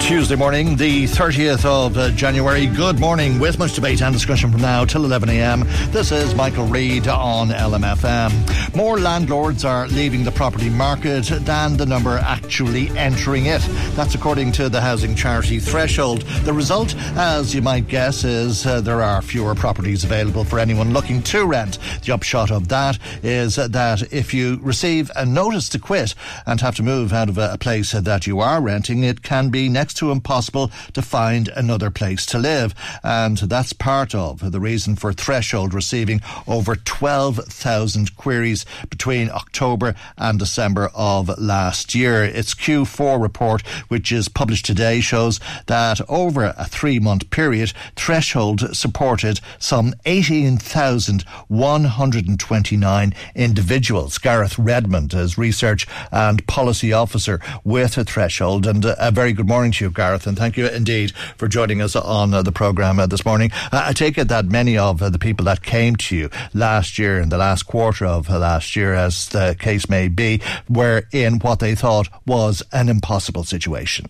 Tuesday morning, the 30th of uh, January. Good morning, with much debate and discussion from now till 11 a.m. This is Michael Reade on LMFM. More landlords are leaving the property market than the number actually entering it. That's according to the housing charity Threshold. The result, as you might guess, is uh, there are fewer properties available for anyone looking to rent. The upshot of that is that if you receive a notice to quit and have to move out of a place that you are renting, it can be next to impossible to find another place to live. And that's part of the reason for Threshold receiving over 12,000 queries between October and December of last year. Its Q4 report, which is published today, shows that over a three month period, Threshold supported some 18,129 individuals. Gareth Redmond is research and policy officer with Threshold. And uh, a very good morning to you, Gareth, and thank you indeed for joining us on uh, the programme uh, this morning. Uh, I take it that many of the people that came to you last year, in the last quarter of last year, as the case may be, were in what they thought was an impossible situation.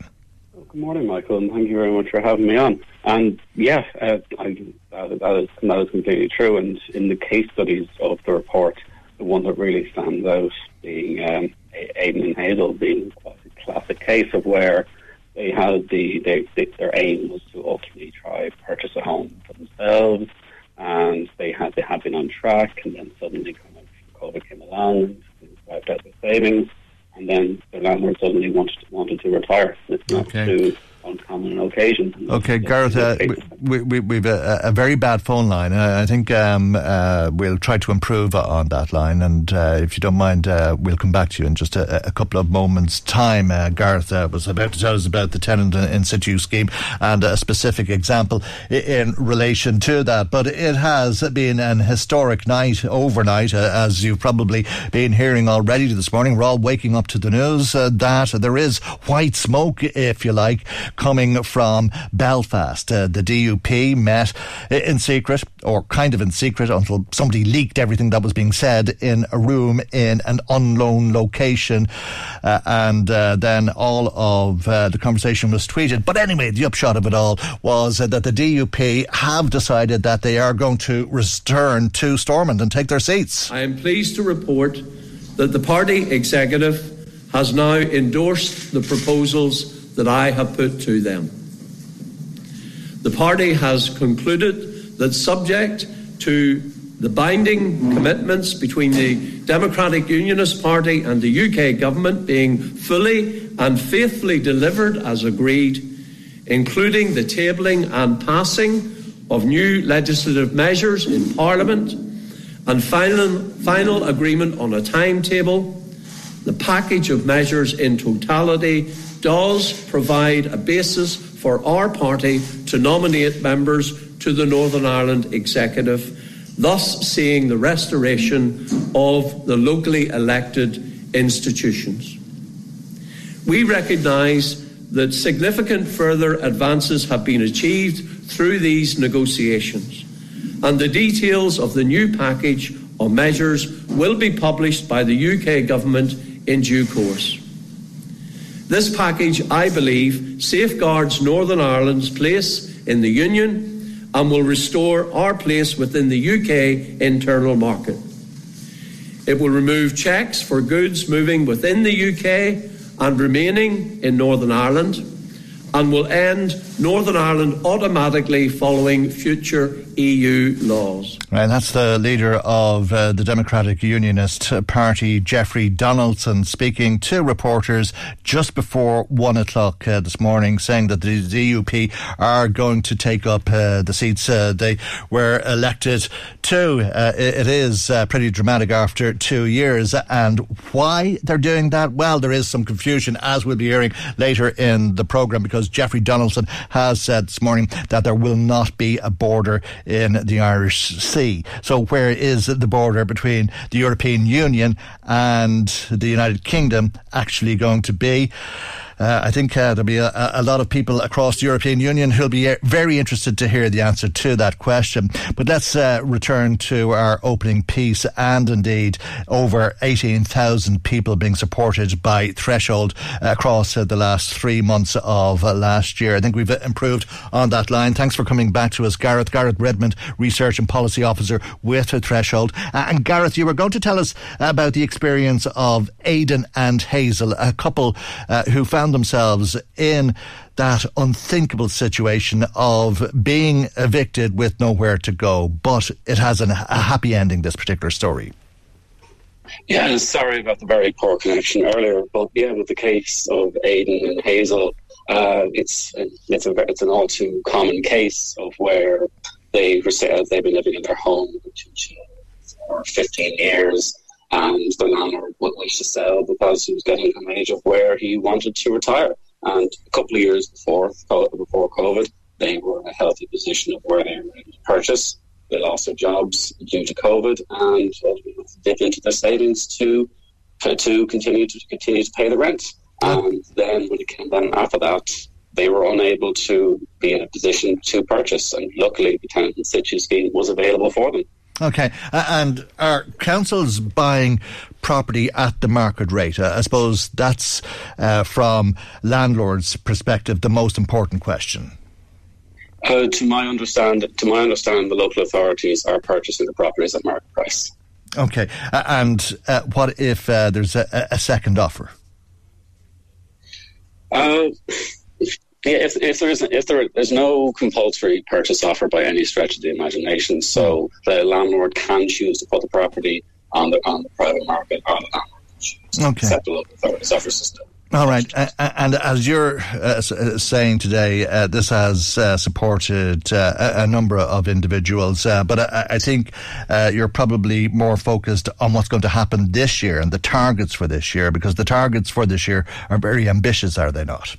Good morning, Michael, and thank you very much for having me on. And yeah, uh, I, that, that, is, that is completely true. And in the case studies of the report, the one that really stands out being um, Aidan and Hazel being quite a classic case of where they had the they, they, their aim was to ultimately try purchase a home for themselves, and they had they had been on track, and then suddenly kind of COVID came along, and wiped out their savings, and then the landlord suddenly wanted to, wanted to retire. It's not okay. to uncommon occasions. Okay, Gareth, uh, we, we, we've a, a, very bad phone line. Uh, I think um, uh, we'll try to improve on that line, and uh, if you don't mind, uh, we'll come back to you in just a, a couple of moments' time. Uh, Gareth was about to tell us about the tenant in situ scheme and a specific example in relation to that. But it has been an historic night overnight, as you've probably been hearing already this morning. We're all waking up to the news that there is white smoke, if you like, coming from Belfast. Uh, the DUP met in secret, or kind of in secret, until somebody leaked everything that was being said in a room in an unknown location. Uh, and uh, then all of uh, the conversation was tweeted. But anyway, the upshot of it all was that the DUP have decided that they are going to return to Stormont and take their seats. I am pleased to report that the party executive has now endorsed the proposals that I have put to them. The party has concluded that, subject to the binding commitments between the Democratic Unionist Party and the UK government being fully and faithfully delivered as agreed, including the tabling and passing of new legislative measures in Parliament and final, final agreement on a timetable, the package of measures in totality does provide a basis for our party to nominate members to the Northern Ireland Executive, thus seeing the restoration of the locally elected institutions. We recognise that significant further advances have been achieved through these negotiations, and the details of the new package of measures will be published by the UK Government in due course. This package, I believe, safeguards Northern Ireland's place in the Union and will restore our place within the UK internal market. It will remove checks for goods moving within the UK and remaining in Northern Ireland and will end Northern Ireland automatically following future EU laws. Right, that's the leader of uh, the Democratic Unionist Party, Jeffrey Donaldson, speaking to reporters just before one o'clock uh, this morning, saying that the DUP are going to take up uh, the seats uh, they were elected to. Uh, it is uh, pretty dramatic after two years, and why they're doing that? Well, there is some confusion, as we'll be hearing later in the programme, because Jeffrey Donaldson has said this morning that there will not be a border in the Irish Sea. So, where is the border between the European Union and the United Kingdom actually going to be? Uh, I think uh, there'll be a, a, lot of people across the European Union who'll be uh, very interested to hear the answer to that question. But let's uh, return to our opening piece and indeed over 18,000 people being supported by Threshold across uh, the last three months of uh, last year. I think we've improved on that line. Thanks for coming back to us, Gareth. Gareth Redmond, Research and Policy Officer with Threshold. and Gareth, you were going to tell us about the experience of Aidan and Hazel, a couple who found themselves in that unthinkable situation of being evicted with nowhere to go. But it has an, a happy ending, this particular story. Yeah, sorry about the very poor connection earlier, but yeah, with the case of Aidan and Hazel, uh, it's it's a it's an all too common case of where they they've been living in their home for 15 years and the landlord would wish to sell because he was getting to an age of where he wanted to retire. And a couple of years before before COVID, they were in a healthy position of where they were able to purchase. They lost their jobs due to COVID and dip into their savings to to continue to continue to pay the rent. And then when it came then after that, they were unable to be in a position to purchase. And luckily, the tenant in situ scheme was available for them. Okay, uh, and are councils buying property at the market rate? Uh, I suppose that's uh, from landlords' perspective the most important question. Uh, to my understand, to my understanding, the local authorities are purchasing the properties at market price. Okay, and uh, what if uh, there's a, a, second offer? Yeah, if, if there's if there there's no compulsory purchase offer by any stretch of the imagination, so the landlord can choose to put the property on the on the private market, or the landlord can okay. accept the local offer system. All right, and as you're uh, uh, saying today, uh, this has uh, supported uh, a number of individuals, uh, but I, I think you're probably more focused on what's going to happen this year and the targets for this year, because the targets for this year are very ambitious, are they not?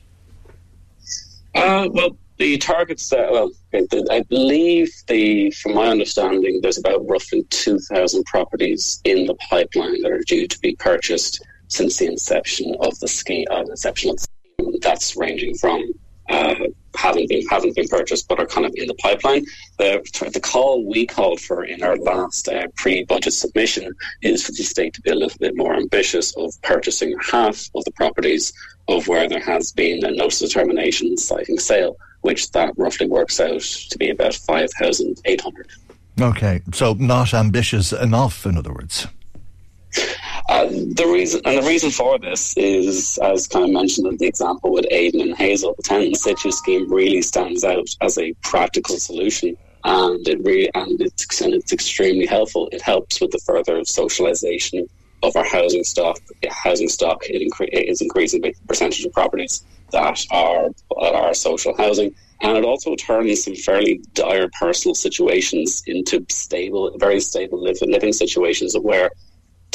Uh, well, the targets that, well, I believe the, from my understanding, there's about roughly 2,000 properties in the pipeline that are due to be purchased since the inception of the scheme. Uh, inception of the scheme. That's ranging from uh, haven't been haven't been purchased but are kind of in the pipeline. The, the call we called for in our last uh, pre-budget submission is for the state to be a little bit more ambitious of purchasing half of the properties of where there has been a notice of termination citing sale, which that roughly works out to be about 5,800. Okay, so not ambitious enough, in other words. Uh, the reason and the reason for this is, as kind of mentioned in the example with Aidan and Hazel, the tenant in situ scheme really stands out as a practical solution, and it really and it's and it's extremely helpful. It helps with the further socialisation of our housing stock, housing stock. It incre- is increasing the percentage of properties that are are social housing, and it also turns some fairly dire personal situations into stable, very stable living situations where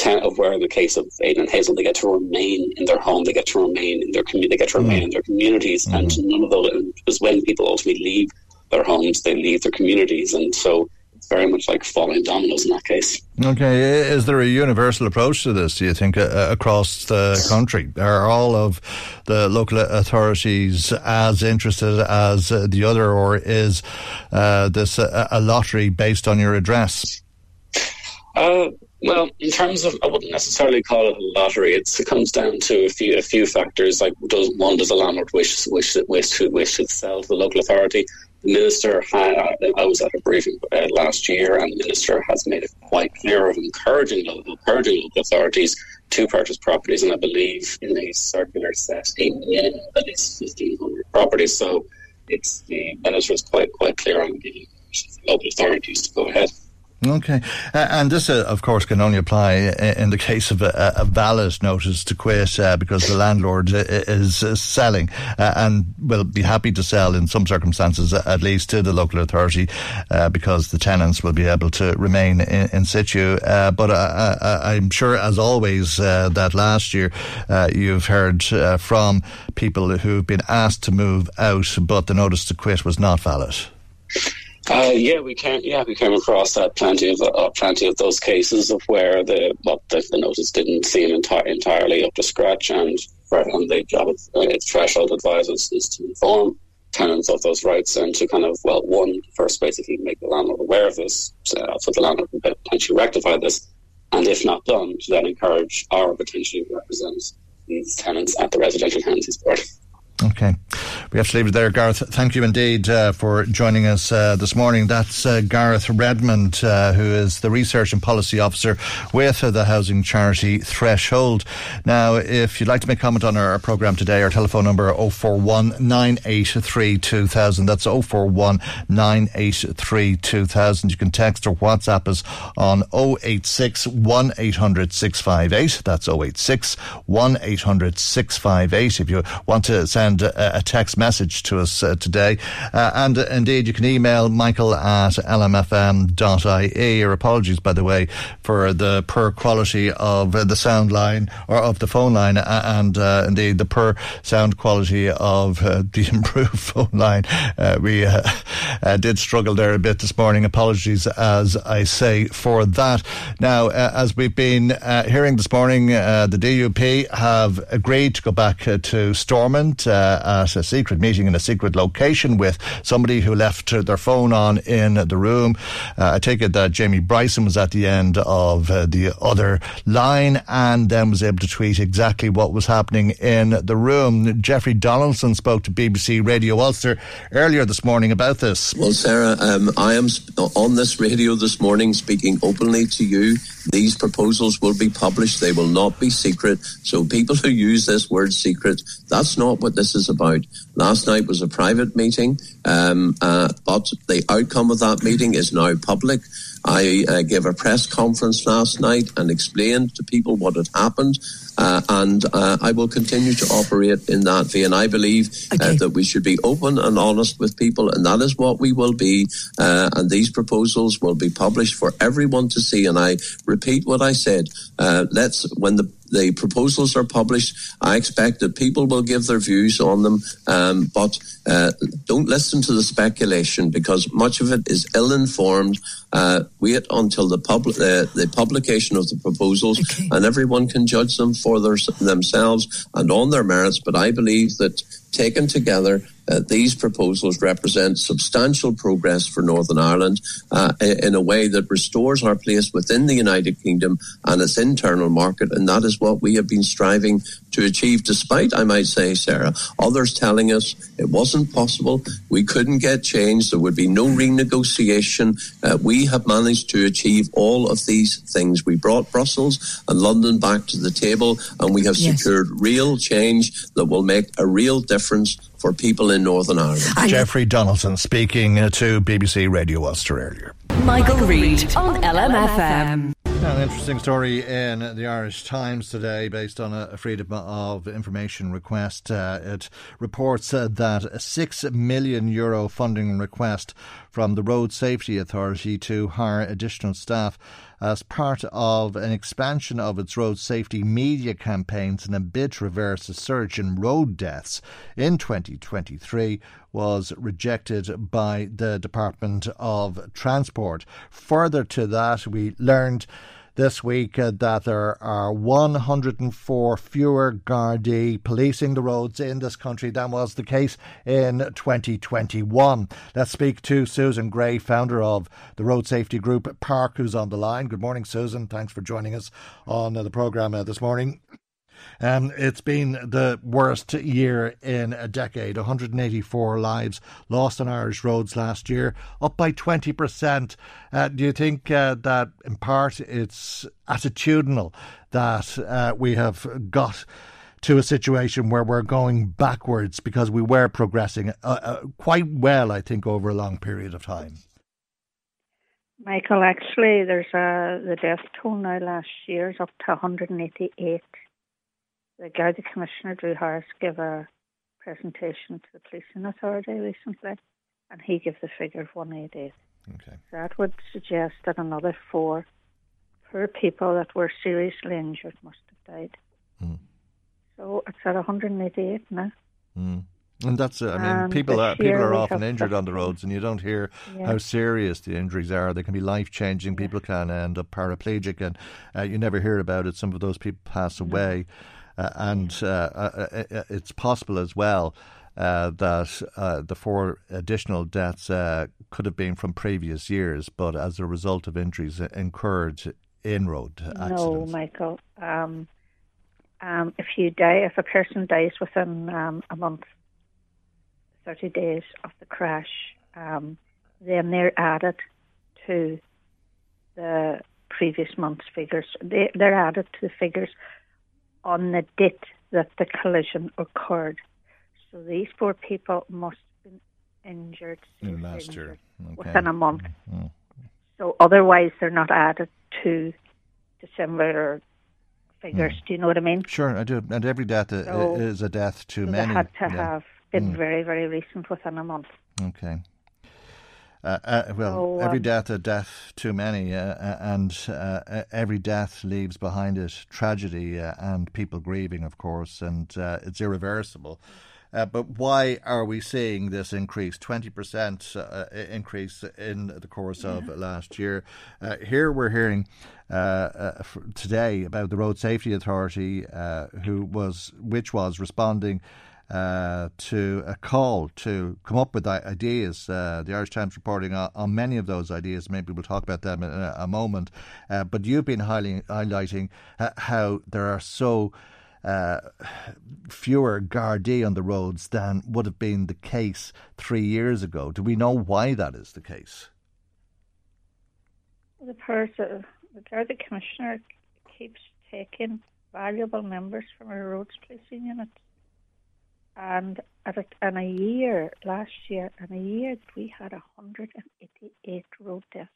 of where in the case of Aidan and Hazel, they get to remain in their home, they get to remain in their community, they get to remain mm. in their communities, mm. and none of those. Because when people ultimately leave their homes, they leave their communities, and so it's very much like falling dominoes in that case. Okay, is there a universal approach to this? Do you think uh, across the country are all of the local authorities as interested as uh, the other, or is uh, this a, a, lottery based on your address? Well, in terms of, I wouldn't necessarily call it a lottery. It's, it comes down to a few a few factors. Like, does one does a landlord wish wish wish to wish to sell to the local authority? The minister, had, I was at a briefing uh, last year, and the minister has made it quite clear of encouraging local, encouraging local authorities to purchase properties, and I believe in a circular set minimum at least fifteen hundred properties. So, it's the minister is quite quite clear on giving local authorities to go ahead. Okay. Uh, and this, uh, of course, can only apply in the case of a, a valid notice to quit uh, because the landlord uh, is uh, selling uh, and will be happy to sell in some circumstances, at least to the local authority, because the tenants will be able to remain in, in situ. but I, am sure, as always, that last year you've heard from people who've been asked to move out, but the notice to quit was not valid. Uh, yeah, we came. Yeah, we came across uh, plenty of uh, plenty of those cases of where the what the, the notice didn't seem enti- entirely up to scratch, and and the job of uh, threshold advisors is to inform tenants of those rights and to kind of well, one first basically make the landlord aware of this, uh, so the landlord can potentially rectify this, and if not done, to then encourage our potentially represent these tenants at the residential tenancies board. Okay. We have to leave it there, Gareth. Thank you indeed uh, for joining us uh, this morning. That's uh, Gareth Redmond, uh, who is the Research and Policy Officer with the housing charity Threshold. Now, if you'd like to make a comment on our, programme today, our telephone number 041 983 2000. That's 041 983 2000. You can text or WhatsApp us on 086 1800 658. That's 086 1800 658. If you want to send send a, a text message to us uh, today. Uh, and uh, indeed, you can email michael at lmfm.ie. Your apologies, by the way, for the poor quality of the sound line or of the phone line and uh, indeed the poor sound quality of uh, the improved phone line. Uh, we did struggle there a bit this morning. Apologies, as I say, for that. Now, as we've been hearing this morning, the DUP have agreed to go back to Stormont uh, at a secret meeting in a secret location with somebody who left their phone on in the room. Uh, I take it that Jamie Bryson was at the end of uh, the other line and then was able to tweet exactly what was happening in the room. Jeffrey Donaldson spoke to BBC Radio Ulster earlier this morning about this. Well, Sarah, um, I am on this radio this morning speaking openly to you. These proposals will be published. They will not be secret. So people who use this word secret, that's not what this is about. Last night was a private meeting, um, uh, but the outcome of that meeting is now public. I uh, gave a press conference last night and explained to people what had happened. Uh, and uh, I will continue to operate in that vein. I believe uh, that we should be open and honest with people, and that is what we will be. Uh, and these proposals will be published for everyone to see. And I repeat what I said. Uh, let's when the the proposals are published. I expect that people will give their views on them, um, but uh, don't listen to the speculation because much of it is ill-informed. Uh, wait until the, pub- uh, the publication of the proposals, okay. and everyone can judge them for their, themselves and on their merits. But I believe that taken together, uh, these proposals represent substantial progress for Northern Ireland uh, in a way that restores our place within the United Kingdom and its internal market. And that is what we have been striving to achieve, despite, I might say, Sarah, others telling us it wasn't possible. We couldn't get change. There would be no renegotiation. Uh, we have managed to achieve all of these things. We brought Brussels and London back to the table, and we have yes. secured real change that will make a real difference for people in Northern Ireland. Jeffrey Donaldson speaking to BBC Radio Ulster earlier. Michael, Michael Reade on LMFM. Now, An interesting story in the Irish Times today, based on a Freedom of Information request. Uh, it reports uh, that a six million euro funding request from the Road Safety Authority to hire additional staff as part of an expansion of its road safety media campaigns in a bid to reverse a surge in road deaths in 2023 was rejected by the Department of Transport. Further to that, we learned this week uh, that there are 104 fewer Gardaí policing the roads in this country than was the case in 2021. Let's speak to Susan Gray, founder of the road safety group PARC, who's on the line. Good morning, Susan. Thanks for joining us on uh, the programme uh, this morning. Um, it's been the worst year in a decade. 184 lives lost on Irish roads last year, up by 20%. Uh, do you think uh, that in part it's attitudinal that uh, we have got? to a situation where we're going backwards because we were progressing uh, uh, quite well, I think, over a long period of time. Michael, actually, there's a, the death toll now last year is up to 188 the Garda Commissioner, Drew Harris, gave a presentation to the Policing Authority recently, and he gave the figure of 188. Okay. That would suggest that another four poor people that were seriously injured must have died. Mm. So it's at 188 now. Mm. And that's, uh, I mean, and people are people are often injured on the roads, and you don't hear yeah. how serious the injuries are. They can be life changing. Yeah. People can end up paraplegic, and uh, you never hear about it. Some of those people pass away. Uh, and uh, uh, it's possible as well that the four additional deaths could have been from previous years, but as a result of injuries incurred in road accidents. No, Michael. Um, um, if you die, if a person dies within um, a month, 30 days of the crash, um, then they're added to the previous month's figures. They, they're added to the figures on the date that the collision occurred. So these four people must have been injured in last year okay. within a month. Mm-hmm. So otherwise, they're not added to December figures. Mm. Do you know what I mean? Sure, I do. And every death so, is a death too so many. They had to yeah. have been mm. very, very recent within a month. Okay. Uh, uh, well, um, every death a death too many, uh, uh and uh, every death leaves behind it tragedy uh, and people grieving, of course, and it's irreversible. but why are we seeing this increase, 20% increase in the course of yeah. last year? here we're hearing today about the Road Safety Authority, who was, which was responding uh, to a call to come up with ideas. Uh, the Irish Times reporting on, on, many of those ideas. Maybe we'll talk about them in a, a moment. Uh, but you've been highlighting how there are so uh, fewer Gardaí on the roads than would have been the case three years ago. Do we know why that is the case? The person, the Garda Commissioner keeps taking valuable members from our roads policing units and at a, in a year, last year, in a year, we had 188 road deaths.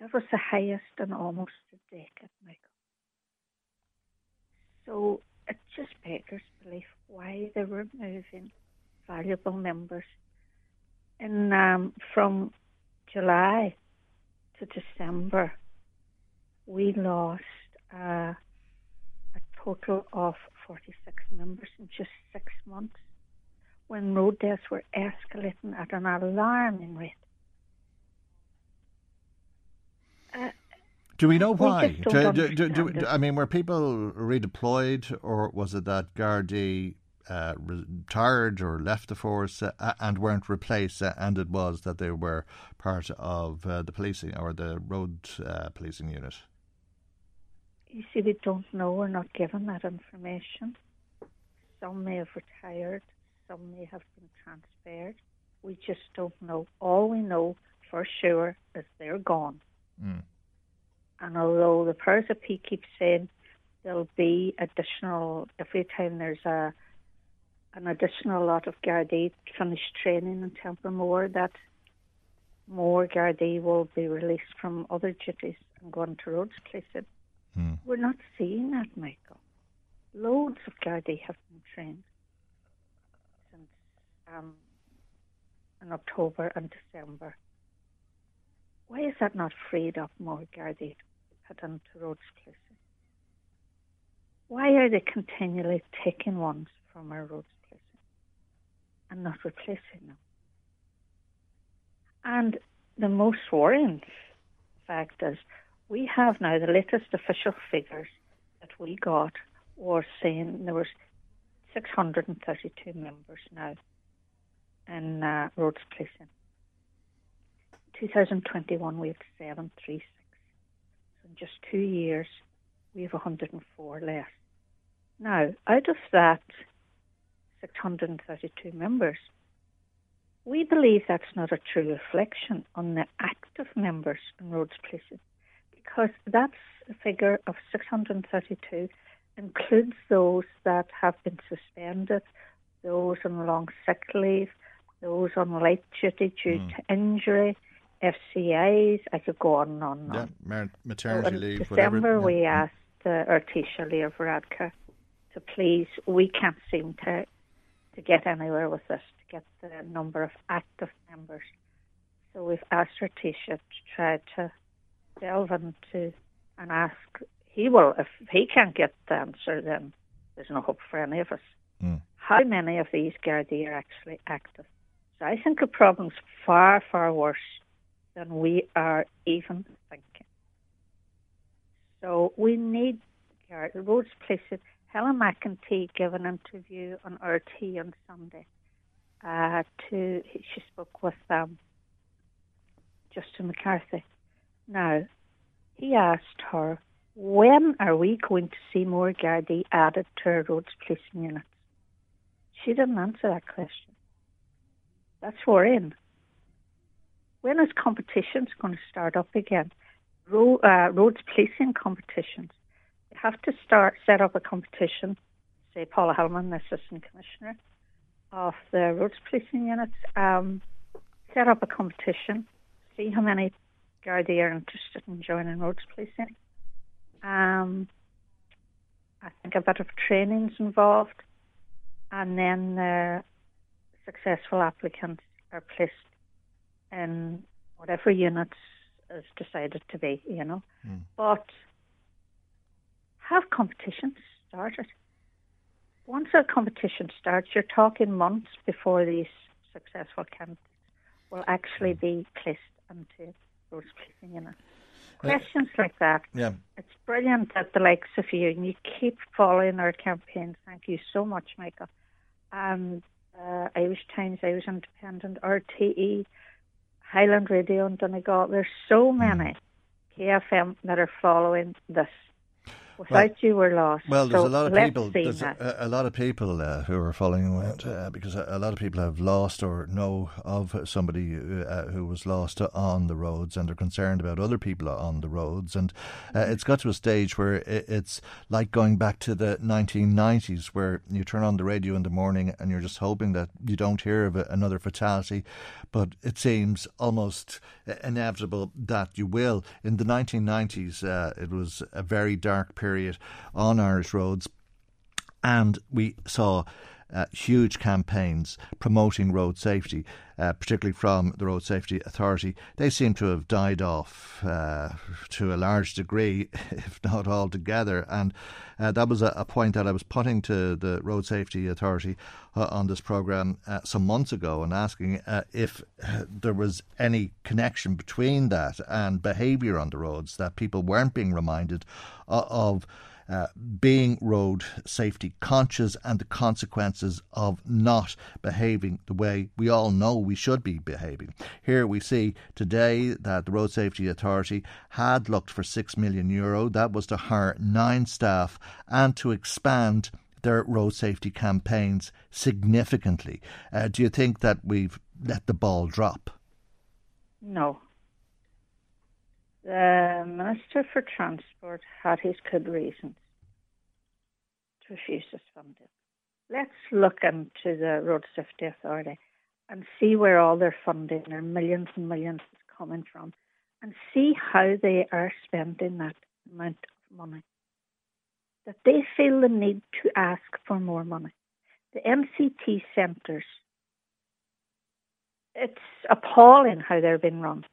That was the highest in almost a decade, Michael. So it just beggars belief why they were moving valuable members. And um, from July to December, we lost uh, a total of 46 members in just six months when road deaths were escalating at an alarming rate. Uh, do we know why? We do, do, do, I mean, were people redeployed, or was it that Gardaí uh, retired or left the force uh, and weren't replaced, uh, and it was that they were part of uh, the policing or the road uh, policing unit? You see, we don't know. We're not given that information. Some may have retired. Some may have been transferred. We just don't know. All we know for sure is they're gone. Mm. And although the powers of P keep saying there'll be additional every time there's a an additional lot of Gardaí finished training in Templemore, that more Gardaí will be released from other duties and go on to roads places. Hmm. We're not seeing that, Michael. Loads of Gardaí have been trained since um, in October and December. Why is that not freed up more Gardaí put into roads placing? Why are they continually taking ones from our roads placing and not replacing them? And the most worrying fact is we have now the latest official figures that we got were saying there was 632 members now in uh, roads placing. 2021 we had 736. So in just two years we have 104 less. Now, out of that 632 members, we believe that's not a true reflection on the active members in roads placing because that figure of 632 includes those that have been suspended, those on long sick leave, those on light duty due mm. to injury, FCAs. I could go on and on and on. Yeah, maternity so leave. In December, whatever. we yeah. asked uh, Taoiseach Leo Varadkar to please. We can't seem to to get anywhere with this to get the number of active members. So we've asked Taoiseach to try to delve into and ask. He will, if he can't get the answer, then there's no hope for any of us. Mm. How many of these Gardaí are actually active? So I think the problem's far, far worse than we are even thinking. So we need the roads places. Helen McEntee gave an interview on RTE on Sunday. Uh, to she spoke with um, Justin McCarthy. Now, he asked her, when are we going to see more Gardaí added to our roads policing units? She didn't answer that question. That's worrying. When is competitions going to start up again? Ro- uh, roads policing competitions. You have to start set up a competition. Say Paula Hilman, the assistant commissioner of the roads policing units, um, set up a competition. See how many Gardaí are interested in joining roads policing. Um, I think a bit of training's involved, and then uh, successful applicants are placed in whatever units is decided to be, you know. Mm. But have competitions started. Once a competition starts, you're talking months before these successful candidates will actually be placed into those placing units. Questions like that. Yeah. It's brilliant that the likes of you and you keep following our campaign. Thank you so much, Michael. And uh, Irish Times, Irish Independent, RTE, Highland Radio and Donegal. There's so many KFM that are following this. Without Well- you, we're lost. Well, there's So a lot of people. There's a, a lot of people uh, who are following it uh, because a, a lot of people have lost or know of somebody uh, who was lost on the roads, and they're concerned about other people on the roads. And uh, it's got to a stage where it, it's like going back to the 1990s, where you turn on the radio in the morning and you're just hoping that you don't hear of a, another fatality, but it seems almost inevitable that you will. In the 1990s, uh, it was a very dark period on Irish roads, and we saw. Uh, huge campaigns promoting road safety, uh, particularly from the Road Safety Authority. They seem to have died off uh, to a large degree, if not altogether. And uh, that was a, a point that I was putting to the Road Safety Authority uh, on this programme uh, some months ago and asking if there was any connection between that and behaviour on the roads, that people weren't being reminded of. Uh, being road safety conscious and the consequences of not behaving the way we all know we should be behaving. Here we see today that the Road Safety Authority had looked for 6 million euro. That was to hire nine staff and to expand their road safety campaigns significantly. Uh, do you think that we've let the ball drop? No. The Minister for Transport had his good reasons to refuse this funding. Let's look into the Road Safety Authority and see where all their funding, their millions and millions, is coming from, and see how they are spending that amount of money. That they feel the need to ask for more money. The NCT centres, it's appalling how they're being run.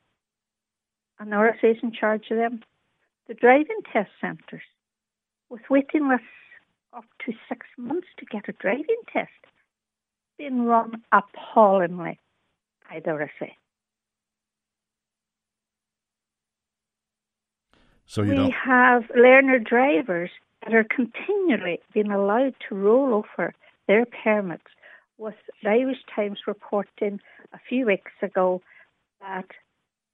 And the RSA's in charge of them. the driving test centres with waiting lists up to six months to get a driving test being run appallingly by the RSA. So you we don't. have learner drivers that are continually being allowed to roll over their permits. With the Irish Times reporting a few weeks ago that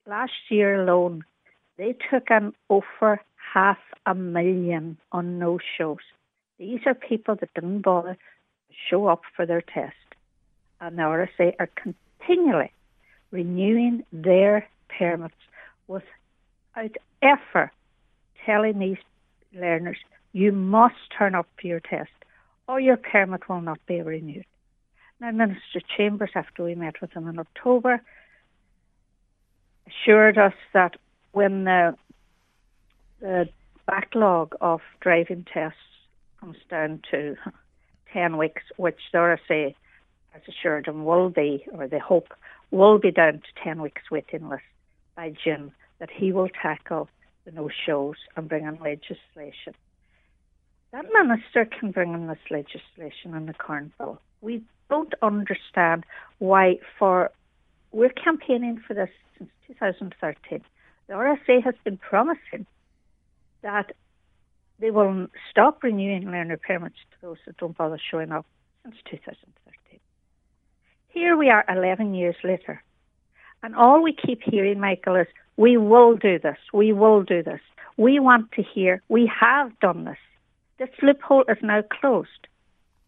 last year alone they took in over half a million on no shows. These are people that didn't bother to show up for their test. And the RSA are continually renewing their permits without ever telling these learners, you must turn up for your test or your permit will not be renewed. Now, Minister Chambers, after we met with him in October, assured us that when the, the backlog of driving tests comes down to 10 weeks, which the RSA has assured him will be, or they hope, will be down to 10 weeks waiting list by June, that he will tackle the no shows and bring in legislation. That minister can bring in this legislation in the current bill. We don't understand why for we're campaigning for this since 2013. The RSA has been promising that they will stop renewing learner permits to those that don't bother showing up since 2013. Here we are 11 years later. And all we keep hearing, Michael, is we will do this, we will do this. We want to hear we have done this. This loophole is now closed,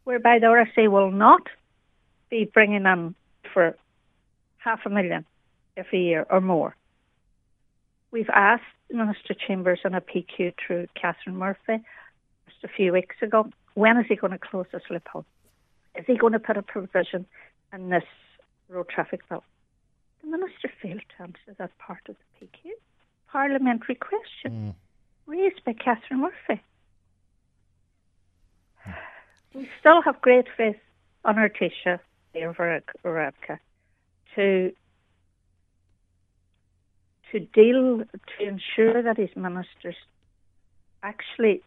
whereby the RSA will not be bringing in for half a million every year or more. We've asked Minister Chambers on a PQ through Catherine Murphy just a few weeks ago, when is he going to close this loophole? Is he going to put a provision in this road traffic bill? The Minister failed to answer that part of the PQ. Parliamentary question mm. raised by Catherine Murphy. We still have great faith on our Taoiseach, Varadkar, to to deal to ensure that his ministers actually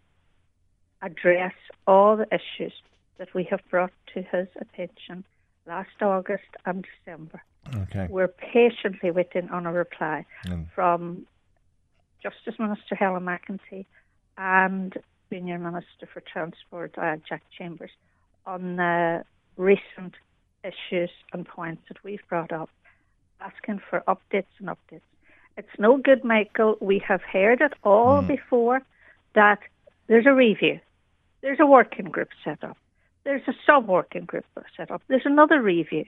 address all the issues that we have brought to his attention last August and December. Okay. We're patiently waiting on a reply mm. from Justice Minister Helen McEntee and Senior Minister for Transport, uh, Jack Chambers, on the recent issues and points that we've brought up, asking for updates and updates. It's no good, Michael. We have heard it all mm. before that there's a review, there's a working group set up, there's a sub working group set up, there's another review.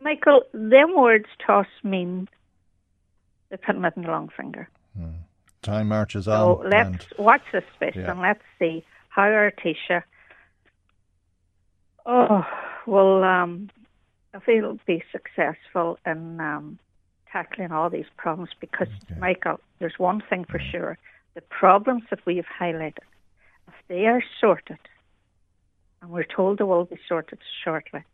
Michael, them words to us mean the it in the long finger. Mm. Time marches on. So let's watch this space yeah. and let's see how our Taoiseach, oh, will um, if he'll be successful in um, tackling all these problems. Because, okay. Michael, there's one thing for sure: the problems that we have highlighted, if they are sorted, and we're told they will be sorted shortly,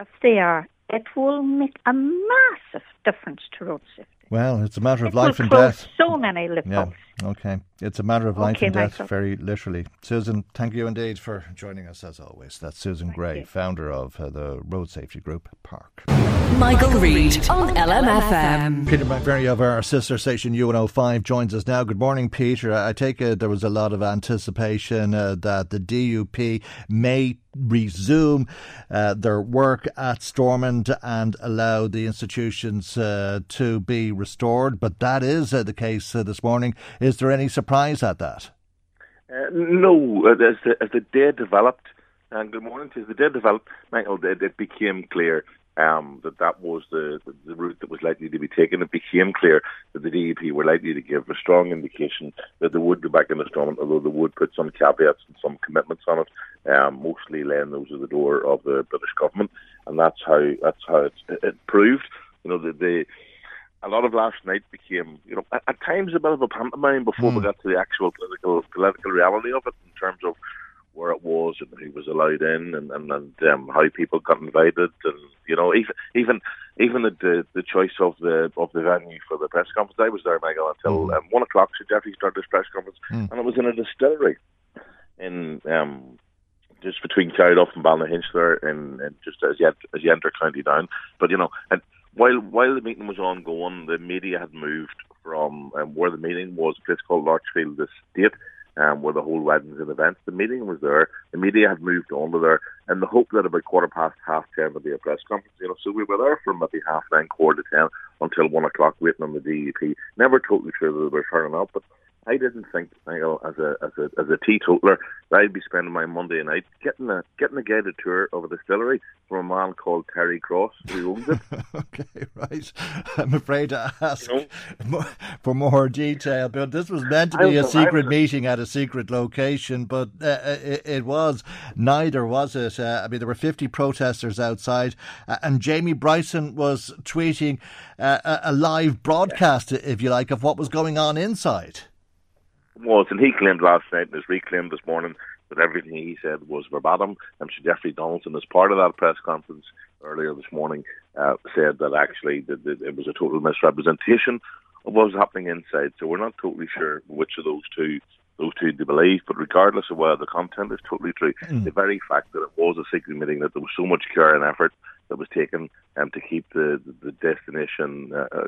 if they are, it will make a massive difference to road safety. Well, it's a matter of it life and death. So many loopholes. Yeah. Okay. It's a matter of life okay, and death, Michael. very literally. Susan, thank you indeed for joining us as always. That's Susan thank Gray, you. founder of uh, the road safety group PARC. Michael Reade on LMFM. Peter McVerry of our sister station U105 joins us now. Good morning, Peter. I take it there was a lot of anticipation uh, that the DUP may resume uh, their work at Stormont and allow the institutions uh, to be restored. But that is uh, the case uh, this morning. Is there any surprise at that? Uh, no, as the, as the day developed, and good morning, as the day developed, Michael, it, it became clear um, that that was the, the, the, route that was likely to be taken. It became clear that the DUP were likely to give a strong indication that they would go back into Stormont, although they would put some caveats and some commitments on it, um, mostly laying those at the door of the British government, and that's how that's how it, it proved. You know, the, the a lot of last night became, you know, at, at times a bit of a pantomime before mm. we hmm. got to the actual political political reality of it in terms of where it was and who was allowed in and and, and um, how people got invited and you know even even even the, the the choice of the of the venue for the press conference. I was there, Michael, until Mm. um, one o'clock. So Jeffrey started his press conference, Mm. and it was in a distillery in um, just between Carryduff and Ballynahinch there, and, and just as you as you enter County Down. But you know, and while while the meeting was ongoing, the media had moved from um, where the meeting was, a place called Larchfield Estate, um, where the whole weddings and events. The meeting was there. The media had moved on to there, and the hope that about quarter past half ten would be a press conference. You know, so we were there from maybe half nine, quarter to ten, until one o'clock, waiting on the DUP. Never totally sure that they were turning up, but I didn't think, Michael, as a as a as a teetotaler, that I'd be spending my Monday night getting a getting a guided tour of a distillery from a man called Terry Cross, who owns it. okay, right. I'm afraid to ask mo- for more detail, but this was meant to be a secret meeting at a secret location, but uh, it, it was neither, was it? Uh, I mean, there were 50 protesters outside, uh, and Jamie Bryson was tweeting uh, a, a live broadcast, if you like, of what was going on inside. Was, and he claimed last night and has reclaimed this morning that everything he said was verbatim. And Sir Jeffrey Donaldson, as part of that press conference earlier this morning, uh, said that actually that, that it was a total misrepresentation of what was happening inside. So we're not totally sure which of those two those two to believe. But regardless of whether the content is totally true, Mm. the very fact that it was a secret meeting, that there was so much care and effort that was taken um, to keep the the destination uh,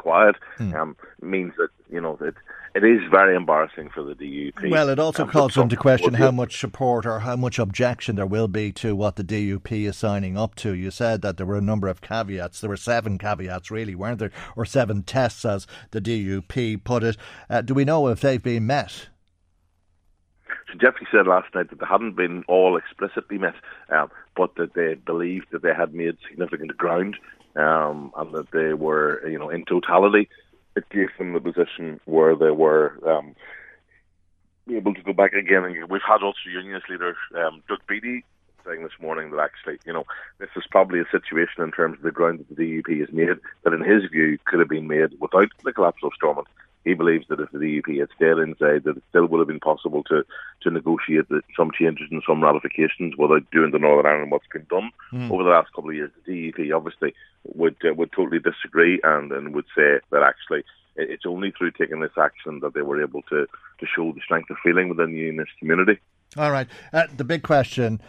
quiet um, means that you know it it is very embarrassing for the DUP. Well, it also um, calls into question how much support or how much objection there will be to what the DUP is signing up to. You said that there were a number of caveats. There were seven caveats, really, weren't there? Or seven tests, as the DUP put it. Uh, do we know if they've been met? So Jeffrey said last night that they hadn't been all explicitly met, um, but that they believed that they had made significant ground, um, and that they were, you know, in totality, it gave them the position where they were um, able to go back again. And we've had also Unionist leader um, Doug Beattie saying this morning that actually, you know, this is probably a situation in terms of the ground that the DUP has made that, in his view, could have been made without the collapse of Stormont. He believes that if the DUP had stayed inside, that it still would have been possible to, to negotiate the, some changes and some ratifications without doing the Northern Ireland what's been done Mm. over the last couple of years. The DUP obviously would uh, would totally disagree and, and would say that actually it's only through taking this action that they were able to, to show the strength of feeling within the unionist community. All right. Uh, the big question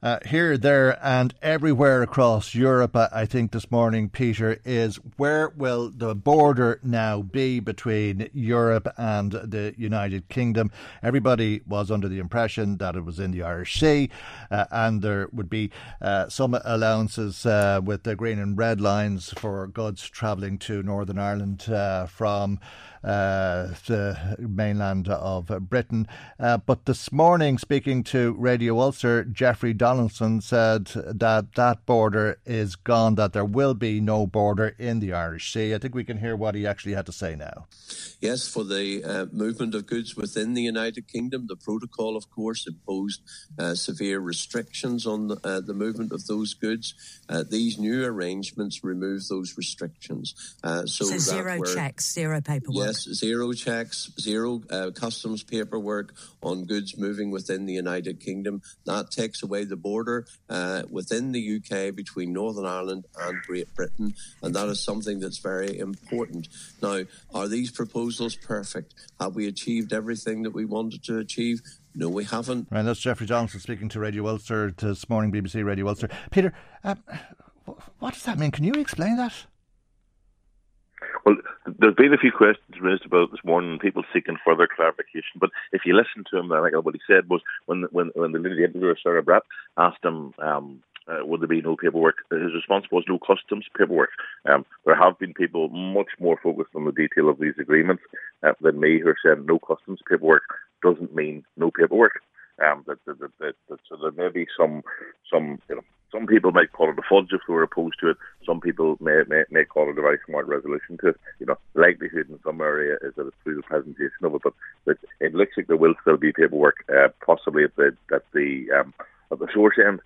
uh, here, there, and everywhere across Europe, I, think this morning, Peter, is where will the border now be between Europe and the United Kingdom? Everybody was under the impression that it was in the Irish Sea, uh, and there would be uh, some allowances uh, with the green and red lines for goods travelling to Northern Ireland uh, from the mainland of Britain. Uh, but this morning, speaking to Radio Ulster, Jeffrey Donaldson said that that border is gone, that there will be no border in the Irish Sea. I think we can hear what he actually had to say now. Yes, for the uh, movement of goods within the United Kingdom, the protocol, of course, imposed uh, severe restrictions on the, uh, the movement of those goods. Uh, these new arrangements remove those restrictions. Uh, so So, zero we're- checks, zero paperwork. Yes, zero checks, zero uh, customs paperwork on goods moving within the United Kingdom. That takes away the border uh, within the UK between Northern Ireland and Great Britain, and that is something that's very important. Now, are these proposals perfect? Have we achieved everything that we wanted to achieve? No, we haven't. Right, that's Jeffrey Johnson speaking to Radio Ulster this morning, BBC Radio Ulster. Peter, um, what does that mean? Can you explain that? Well, there's been a few questions raised about this morning, people seeking further clarification. But if you listen to him, I think what he said was when when when the lady interviewer Sarah Bratt asked him, um, uh, "Would there be no paperwork?" His response was, "No customs paperwork." Um, there have been people much more focused on the detail of these agreements uh, than me who are saying no customs paperwork doesn't mean no paperwork. Um, that, that, that, so there may be some some you know some people might call it a fudge if they were opposed to it. Some people may, may may call it a very smart resolution to it. You know, likelihood in some area is that it's through the presentation of it, but it, it looks like there will still be paperwork, uh, possibly at the at the um, at the source end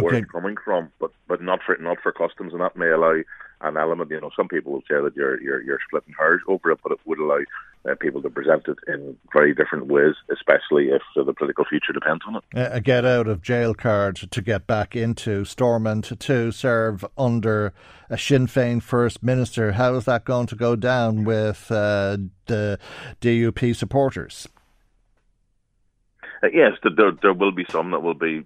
where it's coming from, but but not for not for customs, and that may allow an element. You know, some people will say that you're you're, you're splitting hairs over it, but it would allow uh, people to present it in very different ways, especially if uh, the political future depends on it. A get out of jail card to get back into Stormont to serve under a Sinn Féin First Minister. How is that going to go down with uh, the DUP supporters? Uh, yes, there, there will be some that will be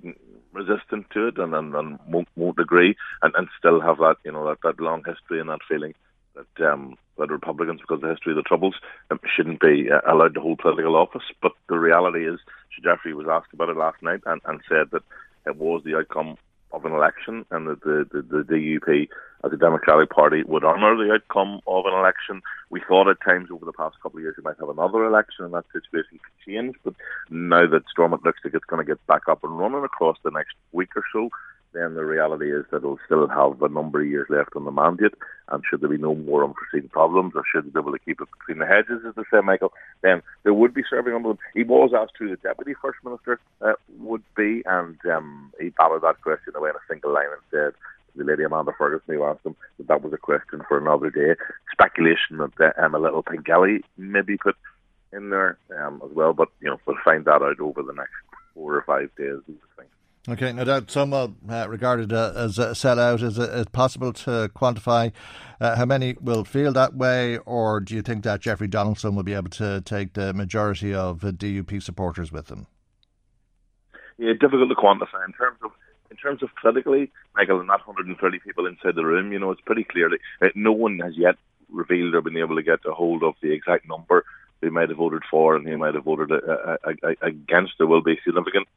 resistant to it and, and, and won't, won't agree and, and still have that, you know, that, that long history and that feeling that um, that Republicans, because of the history of the Troubles, um, shouldn't be uh, allowed to hold political office. But the reality is, Sir Jeffrey was asked about it last night and, and said that it was the outcome of an election and that the, the, the DUP as a Democratic Party would honour the outcome of an election. We thought at times over the past couple of years we might have another election and that situation could change, but now that Stormont looks like it's going to get back up and running across the next week or so, then the reality is that it'll still have a number of years left on the mandate. And should there be no more unforeseen problems, or should they be able to keep it between the hedges, as they say, Michael, then there would be serving under them. He was asked who the deputy first minister uh, would be, and um, he batted that question away in a single line and said the lady Amanda Ferguson who asked him that that was a question for another day. Speculation that uh, Emma Little Pengelly maybe put in there um, as well, but you know we'll find that out over the next four or five days. I think. Okay, no doubt some uh, regarded uh, as a sellout. Is it possible to quantify uh, how many will feel that way, or do you think that Jeffrey Donaldson will be able to take the majority of DUP supporters with him? Yeah, difficult to quantify in terms of in terms of politically, Michael, and not 130 people inside the room. You know, it's pretty clearly uh, no one has yet revealed or been able to get a hold of the exact number who might have voted for and who might have voted uh, uh, against. There will be a significant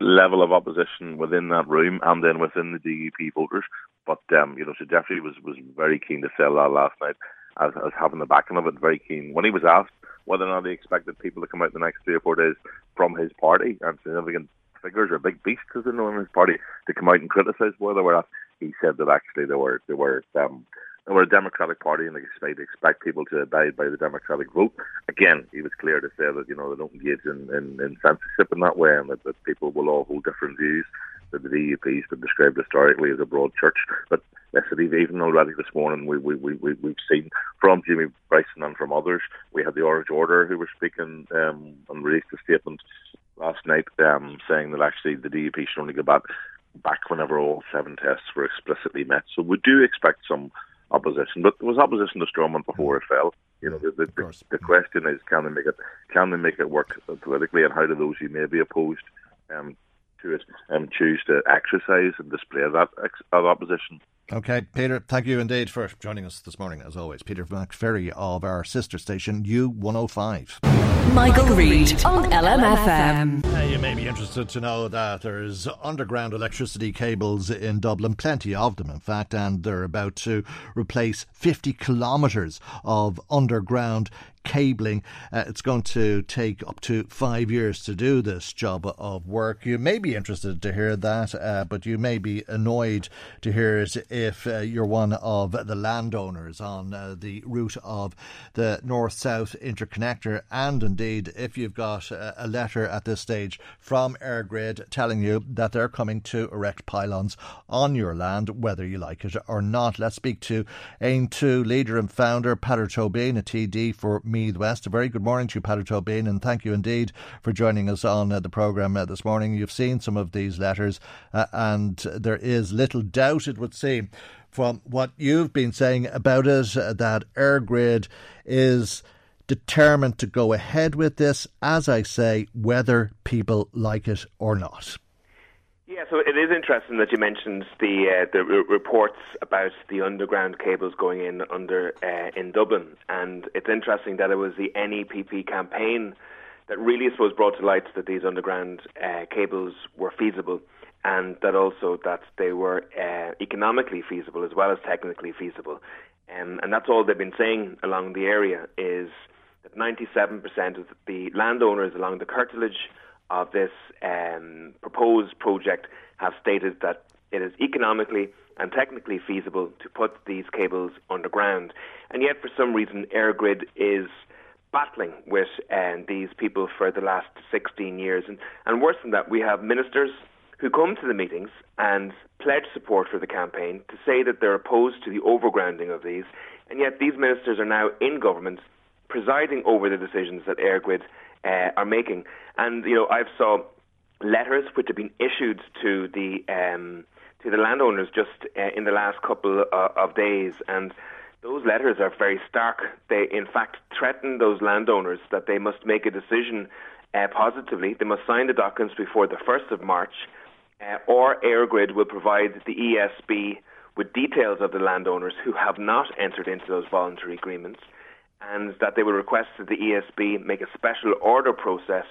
level of opposition within that room and then within the DUP voters. But um, you know, so Jeffrey was was very keen to sell that last night as, as having the backing of it. Very keen when he was asked whether or not he expected people to come out the next three or four days from his party and significant figures or big beasts, as they know in his party, to come out and criticise where they were at. He said that actually there were there were um, we're a Democratic Party and they expect, expect people to abide by the Democratic vote. Again, he was clear to say that, you know, they don't engage in, in, in censorship in that way and that, that people will all hold different views. That the DUP has been described historically as a broad church. But listen, even already this morning, we, we, we, we've seen from Jimmy Bryson and from others, we had the Orange Order who were speaking um, and released a statement last night um, saying that actually the DUP should only go back back whenever all seven tests were explicitly met. So we do expect some opposition. But there was opposition to Stormont before it fell. You know, the, the, the, the, question is, can they make it? Can they make it work politically, and how do those who may be opposed um, to it um, choose to exercise and display that, ex- that opposition? Okay, Peter, thank you indeed for joining us this morning, as always. Peter McVerry of our sister station, U105. Michael, Reade on LMFM. Uh, you may be interested to know that there's underground electricity cables in Dublin, plenty of them, in fact, and they're about to replace 50 kilometres of underground cabling. Uh, it's going to take up to five years to do this job of work. You may be interested to hear that, uh, but you may be annoyed to hear it if uh, you're one of the landowners on uh, the route of the north south interconnector, and indeed if you've got a letter at this stage from EirGrid telling you that they're coming to erect pylons on your land, whether you like it or not. Let's speak to Aontú leader and founder, Peadar Tóibín, a TD for Meath West. A very good morning to you, Peadar Tóibín, and thank you indeed for joining us on uh, the programme uh, this morning. You've seen some of these letters, uh, and there is little doubt, it would seem, from what you've been saying about it, uh, that EirGrid is determined to go ahead with this, as I say, whether people like it or not. Yeah, so it is interesting that you mentioned the uh, the reports about the underground cables going in under uh, in Dublin, and it's interesting that it was the NEPP campaign that really, I suppose, brought to light that these underground uh, cables were feasible, and that also that they were uh, economically feasible as well as technically feasible, um, and that's all they've been saying along the area is that 97% of the landowners along the curtilage of this um, proposed project have stated that it is economically and technically feasible to put these cables underground. And yet, for some reason, EirGrid is battling with um, these people for the last 16 years. And, and worse than that, we have ministers who come to the meetings and pledge support for the campaign to say that they're opposed to the overgrounding of these, and yet these ministers are now in government presiding over the decisions that EirGrid uh, are making. And you know, I've saw letters which have been issued to the um, to the landowners just uh, in the last couple uh, of days, and those letters are very stark. They, in fact, threaten those landowners that they must make a decision uh, positively. They must sign the documents before the 1st of March, uh, or EirGrid will provide the ESB with details of the landowners who have not entered into those voluntary agreements, and that they will request that the ESB make a special order process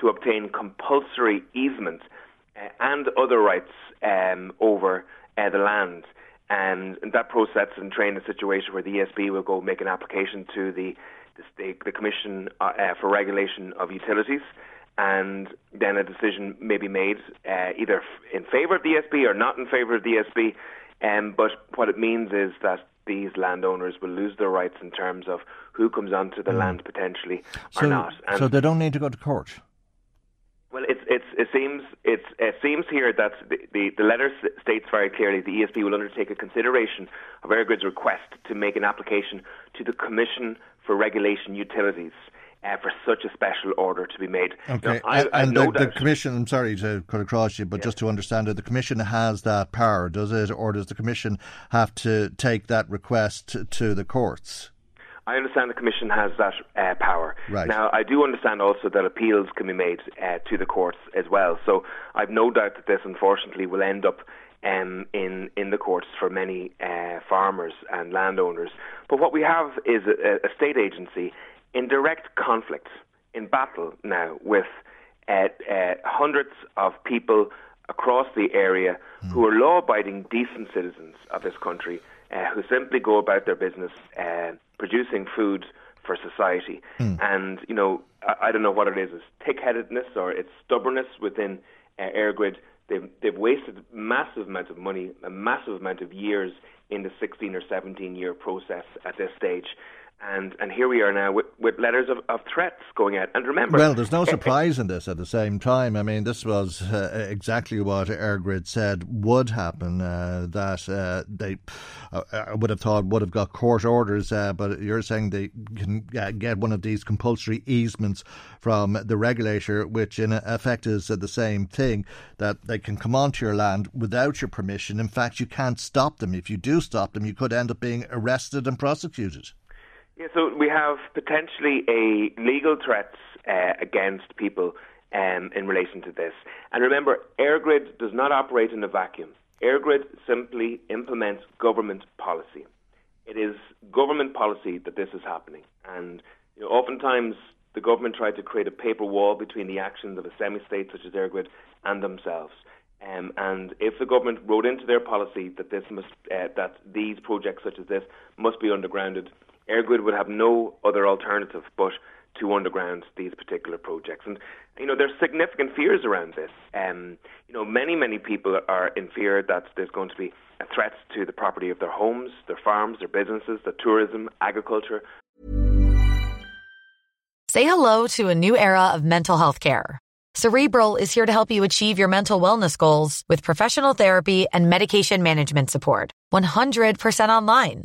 to obtain compulsory easement uh, and other rights um, over uh, the land. And, that process and train a situation where the ESB will go make an application to the the, the Commission uh, uh, for Regulation of Utilities, and then a decision may be made either in favour of the ESB or not in favour of the ESB. Um, but what it means is that these landowners will lose their rights in terms of who comes onto the mm. land potentially so, or not. And so they don't need to go to court. Well, it's, it's, it seems it's, it seems here that the, the, the letter states very clearly the ESB will undertake a consideration of EirGrid's request to make an application to the Commission for Regulation Utilities. Uh, for such a special order to be made. Okay, now, I, and no the, the, Commission, I'm sorry to cut across you, but just to understand it, the Commission has that power, does it? Or does the Commission have to take that request to, to the courts? I understand the Commission has that uh, power. Right. Now, I do understand also that appeals can be made uh, to the courts as well. So I've no doubt that this, unfortunately, will end up um, in in the courts for many uh, farmers and landowners. But what we have is a, a, state agency in direct conflict, in battle now with uh, uh, hundreds of people across the area mm. who are law-abiding, decent citizens of this country uh, who simply go about their business uh, producing food for society. Mm. And, you know, I, I, don't know what it is. It's thick-headedness or it's stubbornness within uh, EirGrid. They've, they've wasted massive amounts of money, a massive amount of years in the 16 or 17 year process at this stage and and here we are now with, with letters of, of threats going out. And remember, well, there's no surprise in this. At the same time, I mean, this was uh, exactly what EirGrid said would happen. Uh, that uh, they, uh, I would have thought, would have got court orders, uh, but you're saying they can uh, get one of these compulsory easements from the regulator, which in effect is the same thing that they can come onto your land without your permission. In fact, you can't stop them. If you do stop them, you could end up being arrested and prosecuted. Yeah, so we have potentially a legal threats uh, against people um, in relation to this. And remember, EirGrid does not operate in a vacuum. EirGrid simply implements government policy. It is government policy that this is happening. And you know, oftentimes the government tried to create a paper wall between the actions of a semi-state such as EirGrid and themselves. Um, and if the government wrote into their policy that this must, uh, that these projects such as this must be undergrounded, EirGrid would have no other alternative but to underground these particular projects. And you know, there's significant fears around this. Um, you know, many many people are in fear that there's going to be a threat to the property of their homes, their farms, their businesses, their tourism, agriculture. Say hello to a new era of mental health care. Cerebral is here to help you achieve your mental wellness goals with professional therapy and medication management support. 100% online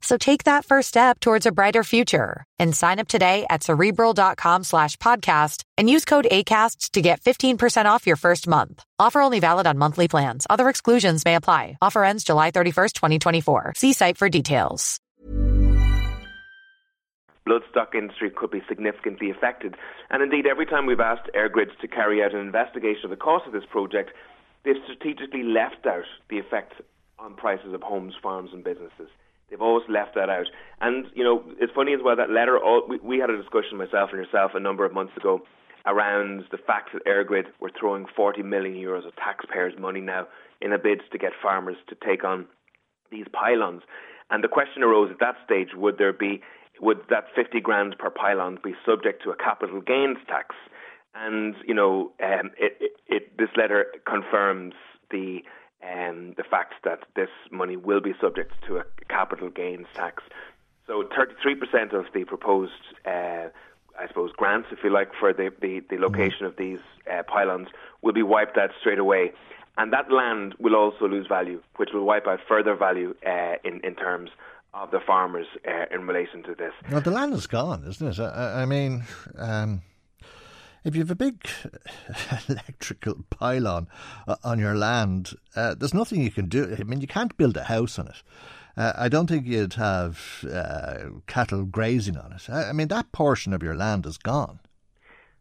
So take that first step towards a brighter future and sign up today at cerebral.com slash podcast and use code ACasts to get 15% off your first month. Offer only valid on monthly plans. Other exclusions may apply. Offer ends July 31st, 2024. See site for details. Bloodstock industry could be significantly affected. And indeed, every time we've asked EirGrids to carry out an investigation of the cost of this project, they've strategically left out the effect on prices of homes, farms and businesses. They've always left that out. And, you know, it's funny as well, that letter, all, we, we had a discussion, myself and yourself, a number of months ago around the fact that EirGrid were throwing 40 million euros of taxpayers' money now in a bid to get farmers to take on these pylons. And the question arose at that stage: Would there be would that 50 grand per pylon be subject to a capital gains tax? And you know, um, it, it, it, this letter confirms the um, the fact that this money will be subject to a capital gains tax. So 33% of the proposed, uh, I suppose, grants, if you like, for the, the, the location of these uh, pylons will be wiped out straight away. And that land will also lose value, which will wipe out further value uh, in, in terms of the farmers uh, in relation to this. Well, the land is gone, isn't it? I, I mean, um, if you have a big electrical pylon uh, on your land, uh, there's nothing you can do. I mean, you can't build a house on it. Uh, I don't think you'd have uh, cattle grazing on it. I, I, mean, that portion of your land is gone.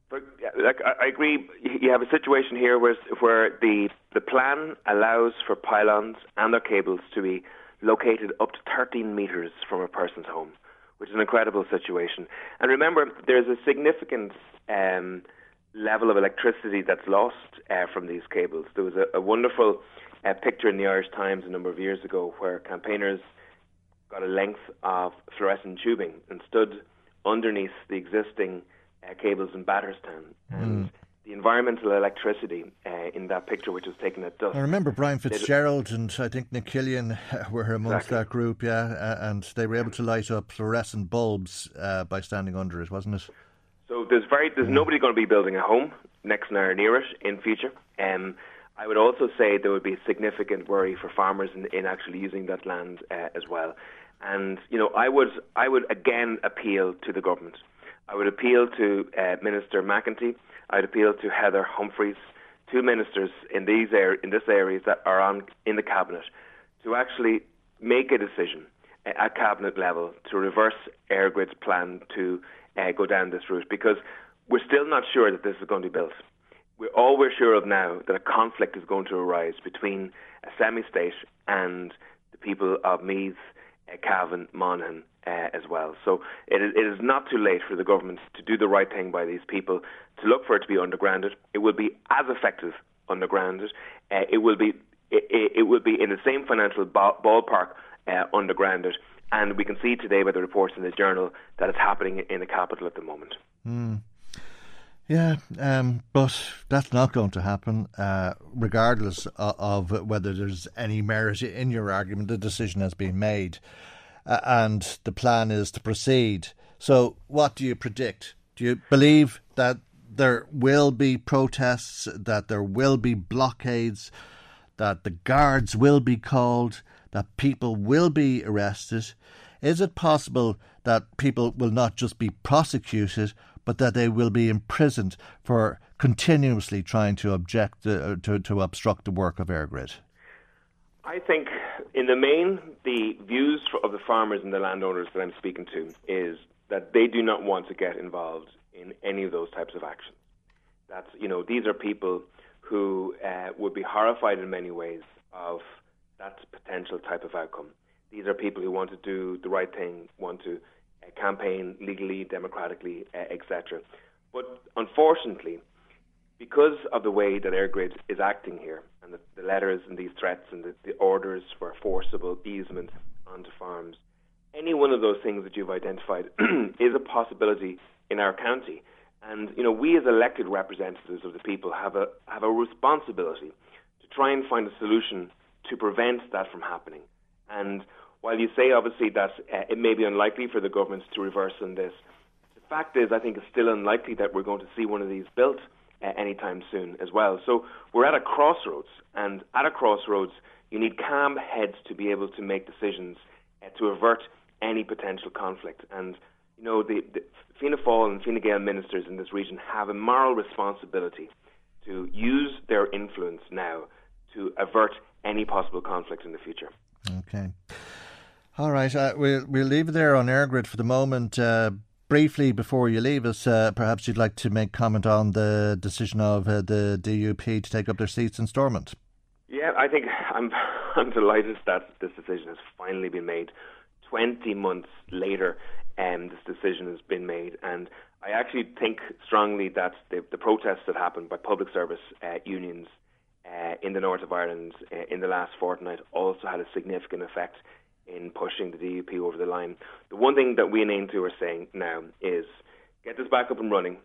But like, I, agree. You have a situation here where where the the plan allows for pylons and their cables to be located up to 13 meters from a person's home, which is an incredible situation. And remember, there's a significant um, level of electricity that's lost uh, from these cables. There was a, a wonderful uh, picture in the Irish Times a number of years ago where campaigners got a length of fluorescent tubing and stood underneath the existing uh, cables in Batterstown. And mm. the environmental electricity uh, in that picture, which was taken at dusk. I remember Brian Fitzgerald and I think Nick Killian were amongst exactly. that group, yeah, uh, and they were able to light up fluorescent bulbs uh, by standing under it, wasn't it? So there's very there's nobody going to be building a home next or near it in future. Um, I would also say there would be significant worry for farmers in, in actually using that land uh, as well. And you know, I would I would again appeal to the government. I would appeal to uh, Minister McEntee. I'd appeal to Heather Humphreys, two ministers in these er- in this areas that are on in the cabinet, to actually make a decision uh, at cabinet level to reverse EirGrid's plan to uh, go down this route because we're still not sure that this is going to be built. We're, all we're sure of now that a conflict is going to arise between a semi-state and the people of Meath, uh, Cavan, Monaghan uh, as well. So it is, it is not too late for the government to do the right thing by these people, to look for it to be undergrounded. It will be as effective undergrounded. Uh, it will be it, it, will be in the same financial ballpark uh, undergrounded. And we can see today by the reports in the journal that it's happening in the capital at the moment. Mm. Yeah, um, but that's not going to happen, uh, regardless of, of, whether there's any merit in your argument. The decision has been made, uh, and the plan is to proceed. So, what do you predict? Do you believe that there will be protests, that there will be blockades, that the guards will be called? That people will be arrested? Is it possible that people will not just be prosecuted, but that they will be imprisoned for continuously trying to object uh, to, to obstruct the work of EirGrid? I think, in the main, the views of the farmers and the landowners that I'm speaking to is that they do not want to get involved in any of those types of actions. That's you know these are people who uh, would be horrified in many ways of that potential type of outcome. These are people who want to do the right thing, want to uh, campaign legally, democratically, uh, etc. But unfortunately, because of the way that EirGrid is acting here, and the, the letters and these threats and the, the, orders for forcible easement onto farms, any one of those things that you've identified is a possibility in our county. And you know, we as elected representatives of the people have a have a responsibility to try and find a solution to prevent that from happening. And while you say obviously that uh, it may be unlikely for the government to reverse on this, the fact is I think it's still unlikely that we're going to see one of these built uh, anytime soon as well. So we're at a crossroads, and at a crossroads, you need calm heads to be able to make decisions uh, to avert any potential conflict. And you know the, the Fianna Fáil and Fine Gael ministers in this region have a moral responsibility to use their influence now to avert any possible conflict in the future. Okay. All right, uh, we'll, we'll leave it there on EirGrid for the moment. Uh, briefly, before you leave us, uh, perhaps you'd like to make comment on the decision of uh, the DUP to take up their seats in Stormont. Yeah, I think I'm, I'm delighted that this decision has finally been made. 20 months later, um, this decision has been made, and I actually think strongly that the, the protests that happened by public service uh, unions uh, in the north of Ireland uh, in the last fortnight also had a significant effect in pushing the DUP over the line. The one thing that we in Aontú are saying now is get this back up and running,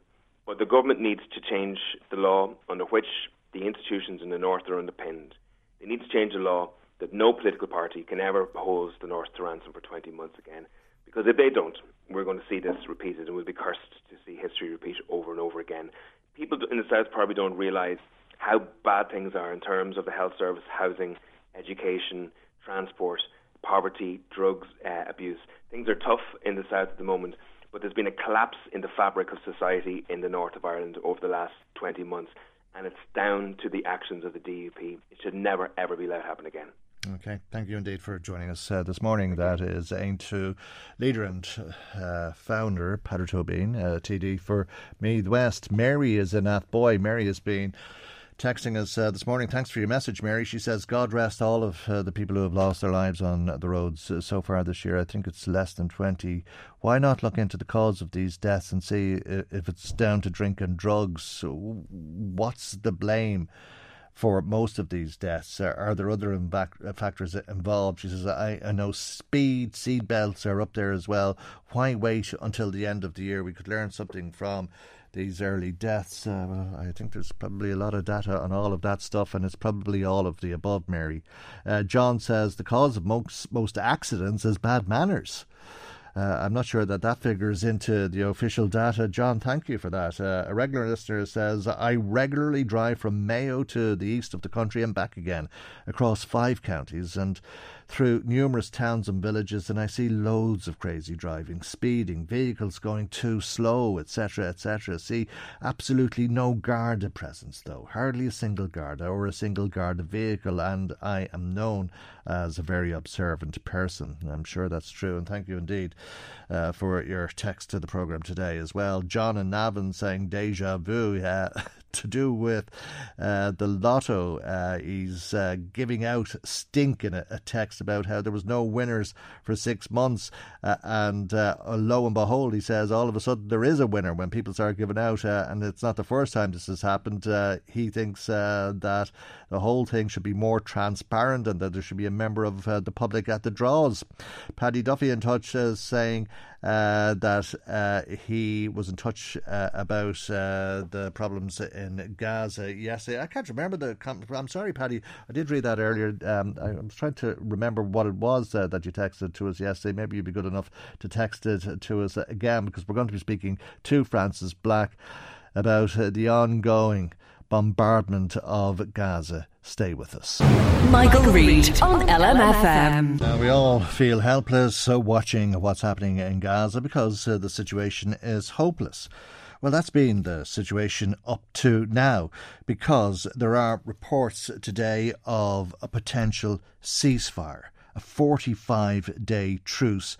but the government needs to change the law under which the institutions in the north are underpinned. They need to change the law that no political party can ever hold the north to ransom for 20 months again. Because if they don't, we're going to see this repeated and we'll be cursed to see history repeat over and over again. People in the south probably don't realise how bad things are in terms of the health service, housing, education, transport, poverty, drugs uh, abuse. Things are tough in the south at the moment, but there's been a collapse in the fabric of society in the north of Ireland over the last 20 months, and it's down to the actions of the DUP. It should never, ever be let happen again. Okay, thank you indeed for joining us uh, this morning. That is Aontú leader and uh, founder, Peadar Tóibín, uh, TD for Meath West. Mary is in Athboy. Mary has been texting us uh, this morning. Thanks for your message, Mary. She says, God rest all of uh, the people who have lost their lives on the roads uh, so far this year. I think it's less than 20. Why not look into the cause of these deaths and see if it's down to drink and drugs? What's the blame? for most of these deaths? Are, are there other imbac- factors involved? She says, I, I know speed, seat belts are up there as well. Why wait until the end of the year? We could learn something from these early deaths. Uh, well, I think there's probably a lot of data on all of that stuff, and it's probably all of the above, Mary. Uh, John says the cause of most, most accidents is bad manners. Uh, I'm not sure that that figures into the official data. John, thank you for that. Uh, a regular listener says, I regularly drive from Mayo to the east of the country and back again across five counties and through numerous towns and villages, and I see loads of crazy driving, speeding, vehicles going too slow, etc., etc. See absolutely no Garda presence, though, hardly a single Garda or a single Garda vehicle, and I am known as a very observant person. I'm sure that's true, and thank you indeed uh, for your text to the programme today as well. John and Navan saying deja vu. Yeah, to do with uh, the lotto. Uh, he's uh, giving out stink in a, a, text about how there was no winners for six months, uh, and uh, lo and behold, he says all of a sudden there is a winner when people start giving out, uh, and it's not the first time this has happened. he thinks that the whole thing should be more transparent and that there should be a member of the public at the draws. Paddy Duffy in touch is saying uh, that uh, he was in touch uh, about uh, the problems in Gaza yesterday. I can't remember the. I'm sorry, Paddy. I did read that earlier. Um, I was trying to remember what it was uh, that you texted to us yesterday. Maybe you'd be good enough to text it to us again because we're going to be speaking to Frances Black about uh, the ongoing bombardment of Gaza. Stay with us. Michael, Reade on LMFM. Now, we all feel helpless uh, watching what's happening in Gaza because uh, the situation is hopeless. Well, that's been the situation up to now because there are reports today of a potential ceasefire, a 45 day truce,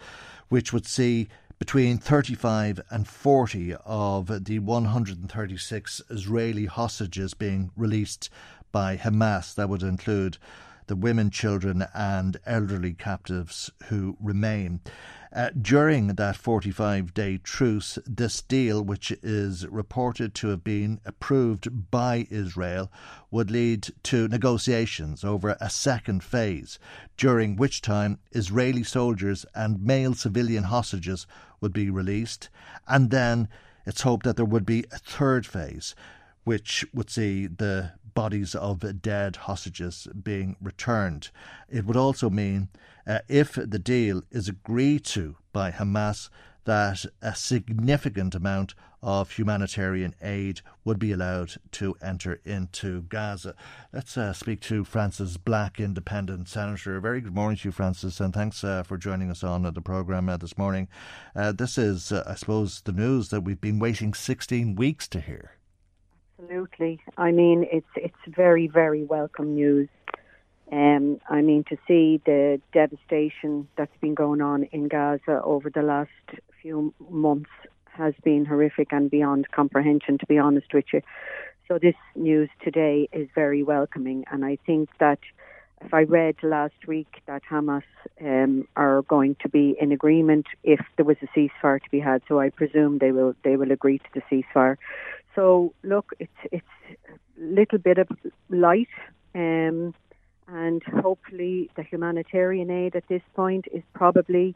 which would see between 35 and 40 of the 136 Israeli hostages being released by Hamas. That would include the women, children, and elderly captives who remain. Uh, during that 45 day truce, this deal, which is reported to have been approved by Israel, would lead to negotiations over a second phase, during which time Israeli soldiers and male civilian hostages would be released. And then it's hoped that there would be a third phase, which would see the bodies of dead hostages being returned. It would also mean, uh, if the deal is agreed to by Hamas, that a significant amount of humanitarian aid would be allowed to enter into Gaza. Let's uh, speak to Frances Black, Independent Senator. Very good morning to you, Frances, and thanks uh, for joining us on the programme uh, this morning. Uh, this is, uh, I suppose, the news that we've been waiting 16 weeks to hear. Absolutely. I mean, it's it's very very welcome news. Um, I mean, to see the devastation that's been going on in Gaza over the last few months has been horrific and beyond comprehension, to be honest with you. So this news today is very welcoming, and I think that if I read last week that Hamas um, are going to be in agreement if there was a ceasefire to be had, so I presume they will they will agree to the ceasefire. So look, it's it's a little bit of light, um, and hopefully the humanitarian aid at this point is probably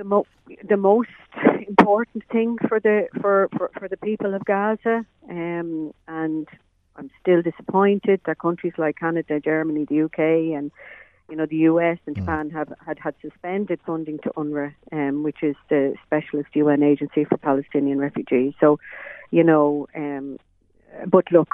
the mo- the most important thing for the for, for, for the people of Gaza. Um, and I'm still disappointed that countries like Canada, Germany, the UK, and you know the US and Japan have had had suspended funding to UNRWA, um, which is the specialist UN agency for Palestinian refugees. So, you know, um, but look,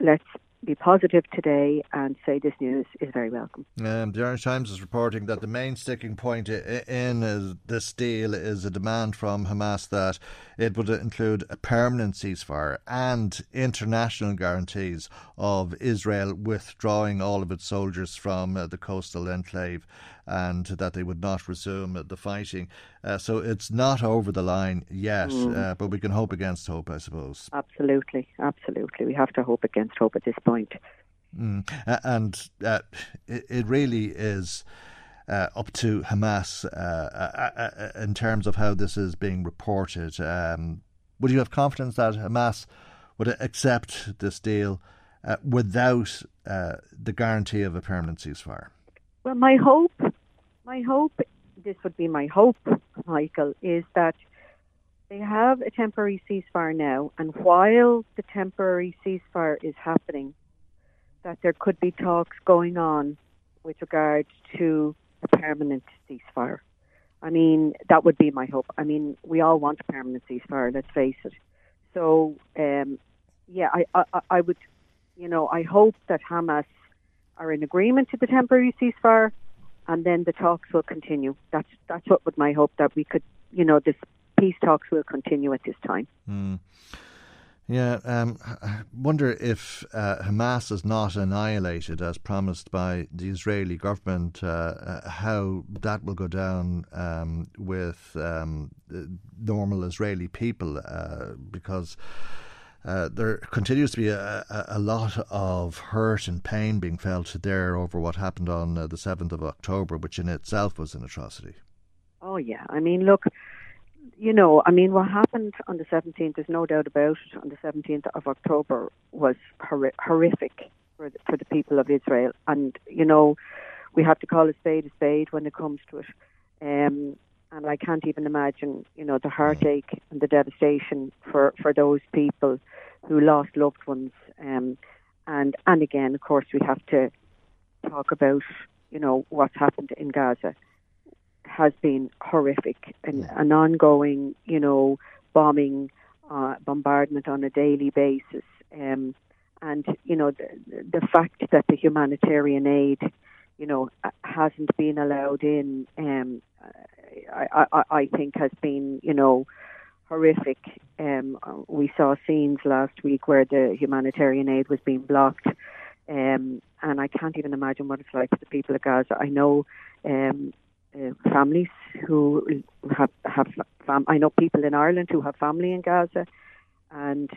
let's be positive today and say this news is very welcome. Um, the Irish Times is reporting that the main sticking point in this deal is a demand from Hamas that it would include a permanent ceasefire and international guarantees of Israel withdrawing all of its soldiers from uh, the coastal enclave and that they would not resume the fighting. Uh, so it's not over the line yet, mm. uh, but we can hope against hope, I suppose. Absolutely, absolutely. We have to hope against hope at this point. Mm. and uh, it, it, really is. Uh, up to Hamas uh, in terms of how this is being reported. Um, would you have confidence that Hamas would accept this deal without the guarantee of a permanent ceasefire? Well, my hope, my hope, this would be my hope, Michael, is that they have a temporary ceasefire now, and while the temporary ceasefire is happening, that there could be talks going on with regard to a permanent ceasefire. I mean, that would be my hope. I mean, we all want a permanent ceasefire, let's face it. So, um, yeah, I, I, I would, you know, I hope that Hamas are in agreement to the temporary ceasefire, and then the talks will continue. That's that's what would my hope that we could, you know, this peace talks will continue at this time. Mm. Yeah, um, I wonder if uh, Hamas is not annihilated as promised by the Israeli government, uh, uh, how that will go down um, with um, normal Israeli people, uh, because uh, there continues to be a, a, a, lot of hurt and pain being felt there over what happened on uh, the 7th of October, which in itself was an atrocity. Oh, yeah. I mean, look, you know, I mean, what happened on the 17th, there's no doubt about it, on the 17th of October was hor- horrific for the, for the people of Israel. And, you know, we have to call a spade a spade when it comes to it. Um, and I can't even imagine, you know, the heartache and the devastation for, for those people who lost loved ones. Um, and and again, of course, we have to talk about, you know, what's happened in Gaza has been horrific and an ongoing, you know, bombing, uh, bombardment on a daily basis. Um, and you know the, the fact that the humanitarian aid, you know, hasn't been allowed in. Um, I, I, I think has been, you know, horrific. Um, we saw scenes last week where the humanitarian aid was being blocked, um, and I can't even imagine what it's like for the people of Gaza. I know um, uh, families who have have fam- I know people in Ireland who have family in Gaza, and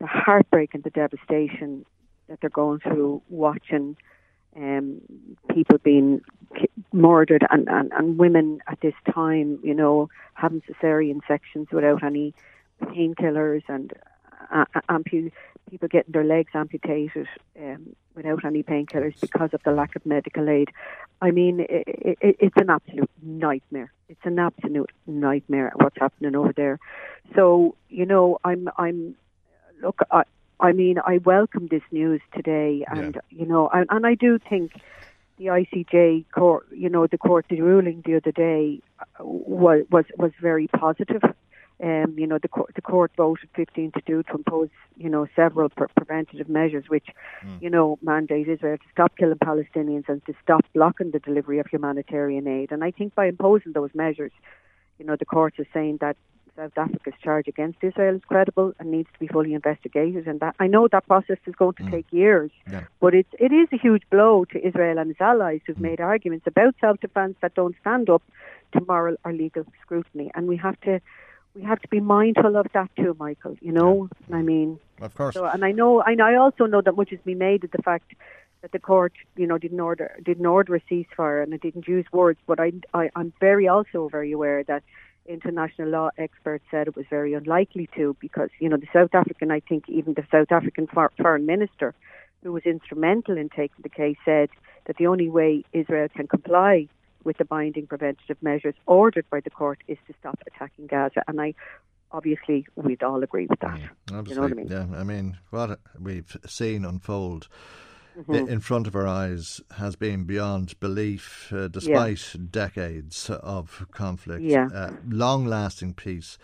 the heartbreak and the devastation that they're going through watching um, people being murdered and, and, and women at this time, you know, having cesarean sections without any painkillers and uh, uh ampu- people getting their legs amputated um, without any painkillers because of the lack of medical aid. I mean, it, it, it's an absolute nightmare. It's an absolute nightmare what's happening over there. So, you know, I'm, I'm, look, I, I mean, I welcome this news today, and yeah. you know, and, and I do think the ICJ court, you know, the court the ruling the other day uh, was was was very positive. Um, you know, the court the court voted 15 to 2 to impose, you know, several pre- preventative measures, which, mm. you know, mandate Israel to stop killing Palestinians and to stop blocking the delivery of humanitarian aid. And I think by imposing those measures, you know, the court is saying that South Africa's charge against Israel is credible and needs to be fully investigated. And that I know that process is going to mm. take years, yeah. but it's it is a huge blow to Israel and its allies who've mm. made arguments about self-defense that don't stand up to moral or legal scrutiny. And we have to we have to be mindful of that too, Michael. You know, yeah. I mean, of course. So, and I know, I know, I also know that much has been made of the fact that the court, you know, didn't order didn't order a ceasefire and it didn't use words. But I, I I'm very also very aware that international law experts said it was very unlikely to because you know the South African, I think even the South African foreign minister, who was instrumental in taking the case, said that the only way Israel can comply with the binding preventative measures ordered by the court is to stop attacking Gaza. And I obviously we'd all agree with that. Mm, you know what I mean? Yeah, I mean what we've seen unfold Mhm. in front of our eyes has been beyond belief, uh, despite decades of conflict. Yeah. Uh, long-lasting peace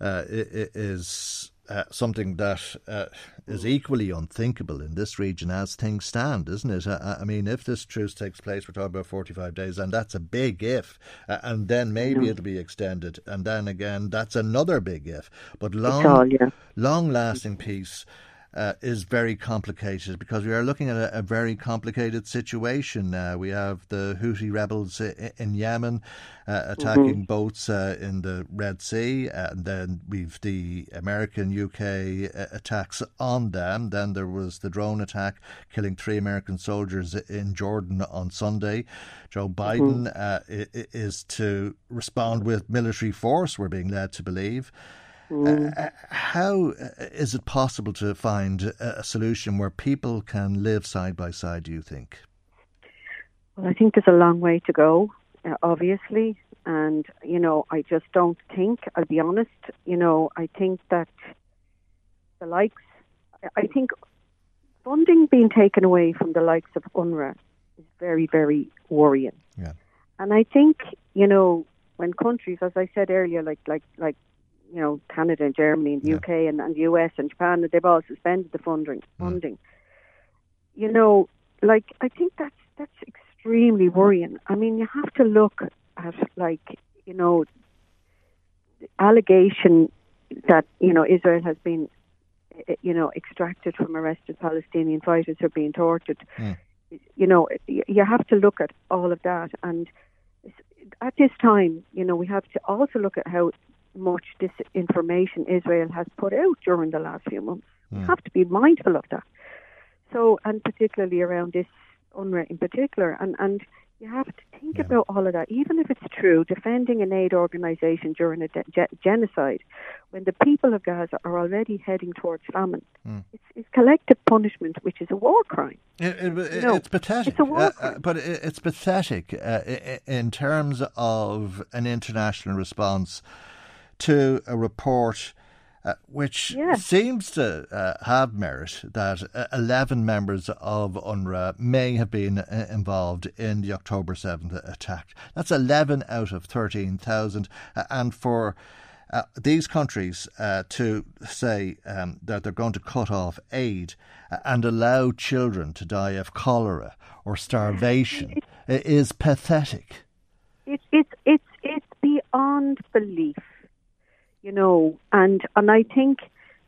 uh, is. Uh, something that uh, is equally unthinkable in this region as things stand, isn't it? I, I mean, if this truce takes place, we're talking about 45 days, and that's a big if. Uh, and then maybe Yeah. it'll be extended. And then again, that's another big if. But long, all, yeah. long lasting peace uh, is very complicated because we are looking at a, a very complicated situation. Uh, we have the Houthi rebels in Yemen uh, attacking boats uh, in the Red Sea, and then we've the American UK uh, attacks on them. Then there was the drone attack killing three American soldiers in Jordan on Sunday. Joe Biden uh, i- i- is to respond with military force, we're being led to believe. Uh, how uh, is it possible to find a a solution where people can live side by side, do you think? Well, I think there's a long way to go, uh, obviously. And, you know, I just don't think, I'll be honest, you know, I think that the likes, I think funding being taken away from the likes of UNRWA is very, very worrying. Yeah. And I think, you know, when countries, as I said earlier, like, like, like, you know, Canada and Germany and the UK and, and the US and Japan, they've all suspended the funding. funding. You know, like I think that's that's extremely worrying. I mean, you have to look at like you know, the allegation that you know Israel has been eh, you know extracted from arrested Palestinian fighters who are being tortured. You know, you have to look at all of that, and at this time, you know, we have to also look at how much disinformation Israel has put out during the last few months. We have to be mindful of that. So, and particularly around this UNRWA in particular, and and you have to think about all of that. Even if it's true, defending an aid organisation during a de- ge- genocide, when the people of Gaza are already heading towards famine, it's, it's collective punishment, which is a war crime. It, it, You know, it's pathetic, it's a war uh, uh, but it, it's pathetic uh, in terms of an international response to a report uh, which seems to uh, have merit that uh, 11 members of UNRWA may have been uh, involved in the October 7th attack. That's 11 out of 13,000. Uh, and for uh, these countries uh, to say um, that they're going to cut off aid and allow children to die of cholera or starvation is pathetic. It's it's it's it's beyond belief, you know. And and I think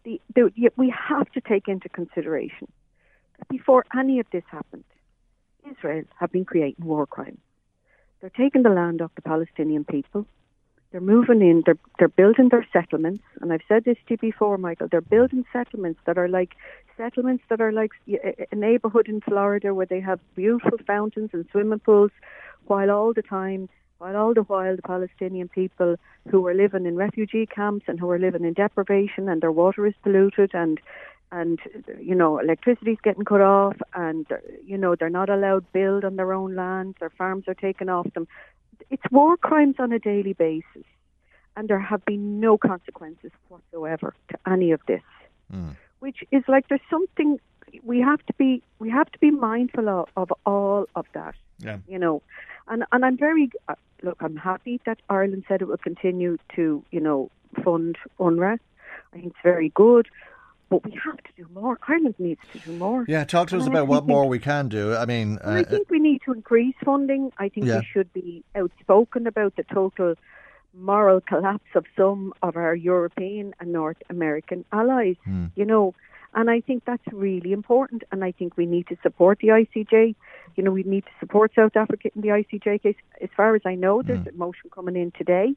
the, the we have to take into consideration that before any of this happened, Israel have been creating war crimes. They're taking the land off the Palestinian people. They're moving in. They're they're building their settlements, and I've said this to you before, Michael. They're building settlements that are like settlements that are like a a neighborhood in Florida where they have beautiful fountains and swimming pools, while all the time, while all the while, the Palestinian people who are living in refugee camps and who are living in deprivation and their water is polluted and and you know electricity's getting cut off and you know they're not allowed to build on their own land their farms are taken off them. It's war crimes on a daily basis. And there have been no consequences whatsoever to any of this. Hmm. Which is like there's something we have to be we have to be mindful of, of all of that Yeah. you know and and I'm very uh, look I'm happy that Ireland said it will continue to you know fund UNRWA I think it's very good but we have to do more Ireland needs to do more Yeah, talk to us And about what actually more we can do. I mean, and I uh, think we need to increase funding. I think Yeah. we should be outspoken about the total moral collapse of some of our European and North American allies. Hmm. You know, and I think that's really important. And I think we need to support the ICJ. You know, we need to support South Africa in the ICJ case. As far as I know, there's a motion coming in today.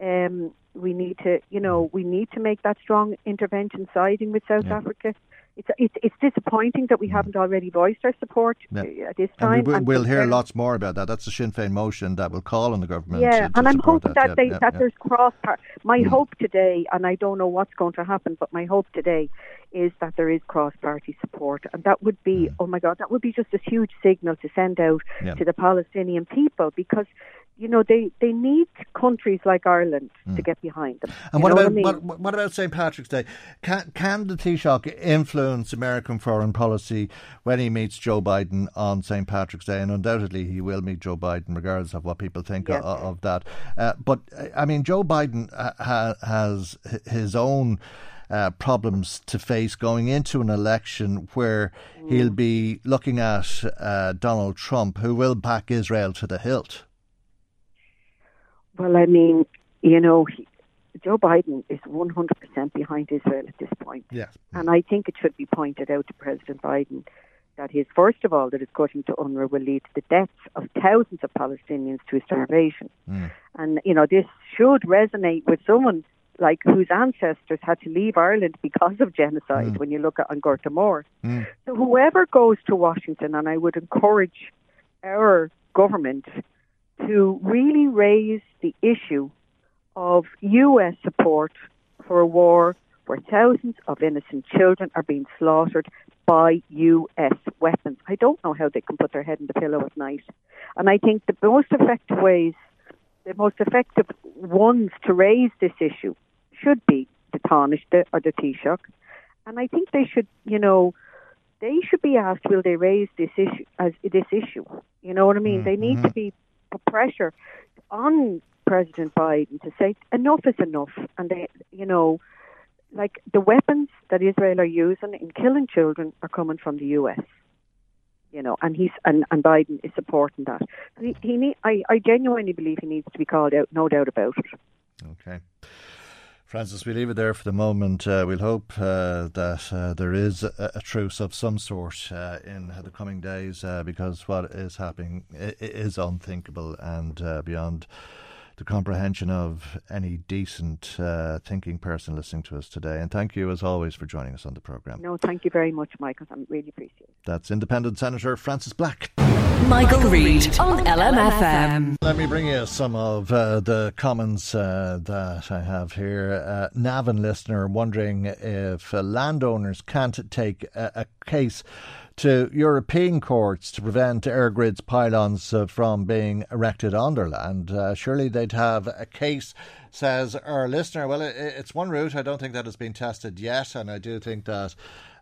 Um, we need to, you know, we need to make that strong intervention siding with South Yeah. Africa. It's it's, it's disappointing that we haven't already voiced our support Yeah. uh, at this time. And we, will hear concern- lots more about that. That's the Sinn Féin motion that will call on the government. Yeah, to, to and I'm hoping that, that, they, yeah, that yeah. there's cross. My Mm. hope today, and I don't know what's going to happen, but my hope today is that there is cross-party support, and that would be, oh my God, that would be just a huge signal to send out Mm. To the Palestinian people because. You know they, they need countries like Ireland to get behind them. And what about I mean? what, what about St Patrick's Day? Can can the Taoiseach influence American foreign policy when he meets Joe Biden on St Patrick's Day? And undoubtedly, he will meet Joe Biden, regardless of what people think Yes. o- of, that. Uh, but uh, I mean, Joe Biden ha- ha- has his own. Uh, problems to face going into an election where he'll be looking at uh, Donald Trump, who will back Israel to the hilt. Well, I mean, you know, he, Joe Biden is 100% behind Israel at this point. Yes. And I think it should be pointed out to President Biden that his, first of all, that his cutting to UNRWA will lead to the deaths of thousands of Palestinians to starvation. Mm. And, you know, this should resonate with someone like whose ancestors had to leave Ireland because of genocide mm. when you look at An Gorta Mór. Mm. So whoever goes to Washington, and I would encourage our government to really raise the issue of U.S. support for a war where thousands of innocent children are being slaughtered by U.S. weapons. I don't know how they can put their head in the pillow at night. And I think the most effective ways, the most effective ones to raise this issue should be the Taoiseach the- or the Taoiseach. And I think they should, you know, they should be asked, will they raise this issue as this issue? You know what I mean? They need to mm-hmm. be put pressure on President Biden to say enough is enough, and they, you know, like the weapons that Israel are using in killing children are coming from the U.S. You know, and he's and, and Biden is supporting that. He, he need, I, I genuinely believe he needs to be called out, no doubt about it. Okay. Frances, we leave it there for the moment. Uh, we'll hope uh, that uh, there is a, a truce of some sort uh, in the coming days uh, because what is happening is unthinkable and uh, beyond the comprehension of any decent uh, thinking person listening to us today. And thank you, as always, for joining us on the programme. No, thank you very much, Michael. I really appreciate it. That's Independent Senator Frances Black. Michael Reade on LMFM. Let me bring you some of uh, the comments uh, that I have here. Uh, Navan listener wondering if uh, landowners can't take a, a case to European courts to prevent EirGrid's pylons uh, from being erected on their land. Uh, surely they'd have a case, says our listener. Well, it, it's one route. I don't think that has been tested yet, and I do think that.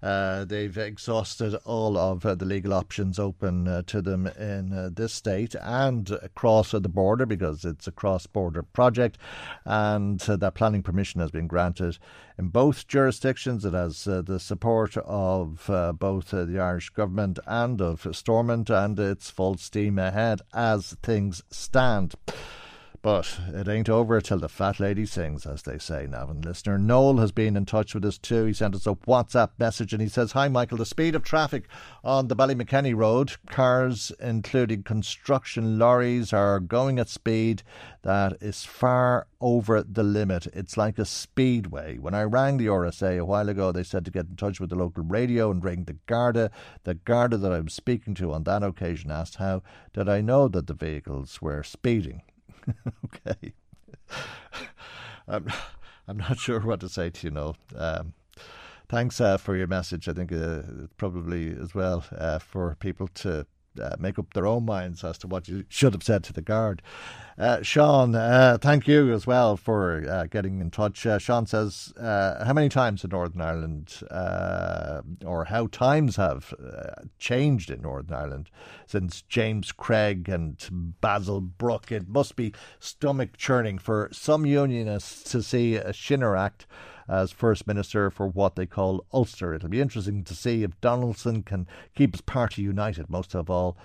Uh, they've exhausted all of uh, the legal options open uh, to them in uh, this state and across the border because it's a cross border project and uh, that planning permission has been granted in both jurisdictions. It has the support of both the Irish government and of Stormont and it's full steam ahead as things stand. But it ain't over till the fat lady sings, as they say, Navan. Listener Noel has been in touch with us too. He sent us a WhatsApp message and he says, Hi, Michael. The speed of traffic on the Ballymakenny Road, cars, including construction lorries, are going at speed that is far over the limit. It's like a speedway. When I rang the RSA a while ago, they said to get in touch with the local radio and ring the Garda. The Garda that I was speaking to on that occasion asked how did I know that the vehicles were speeding. okay. I'm, I'm not sure what to say to you, Noel. Um, thanks uh, for your message. I think uh, probably as well uh, for people to uh, make up their own minds as to what you should have said to the guard. Uh, Sean, uh, thank you as well for uh, getting in touch. Uh, Sean says, uh, how many times in Northern Ireland, or how times have changed in Northern Ireland since James Craig and Basil Brooke? It must be stomach churning for some unionists to see a Shinner Act as First Minister for what they call Ulster. It'll be interesting to see if Donaldson can keep his party united, most of all.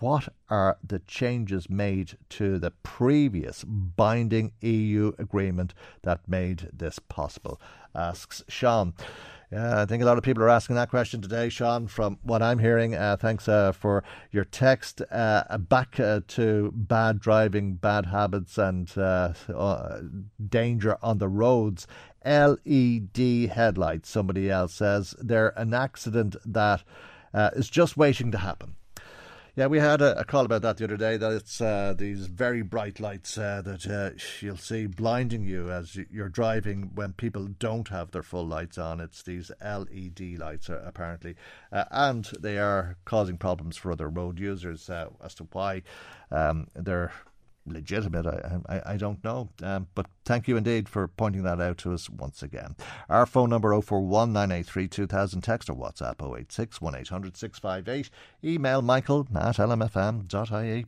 What are the changes made to the previous binding EU agreement that made this possible? Asks Sean. Yeah, I think a lot of people are asking that question today, Sean. From what I'm hearing, uh, thanks uh, for your text. Uh, back uh, to bad driving, bad habits, and uh, uh, danger on the roads. LED headlights. Somebody else says they're an accident that is just waiting to happen. Yeah, we had a, a, call about that the other day. That it's uh, these very bright lights uh, that uh, you'll see blinding you as you're driving when people don't have their full lights on. It's these LED lights, uh, apparently, uh, and they are causing problems for other road users uh, as to why um, they're legitimate, I, I, I don't know. Um, but thank you indeed for pointing that out to us once again. Our phone number 041 983 2000, text or WhatsApp 086 1800 658. Email michael at lmfm.ie.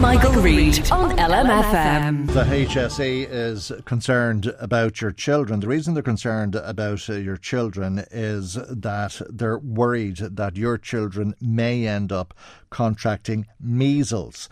Michael, Reade on LMFM. The HSE is concerned about your children. The reason they're concerned about uh, your children is that they're worried that your children may end up contracting measles.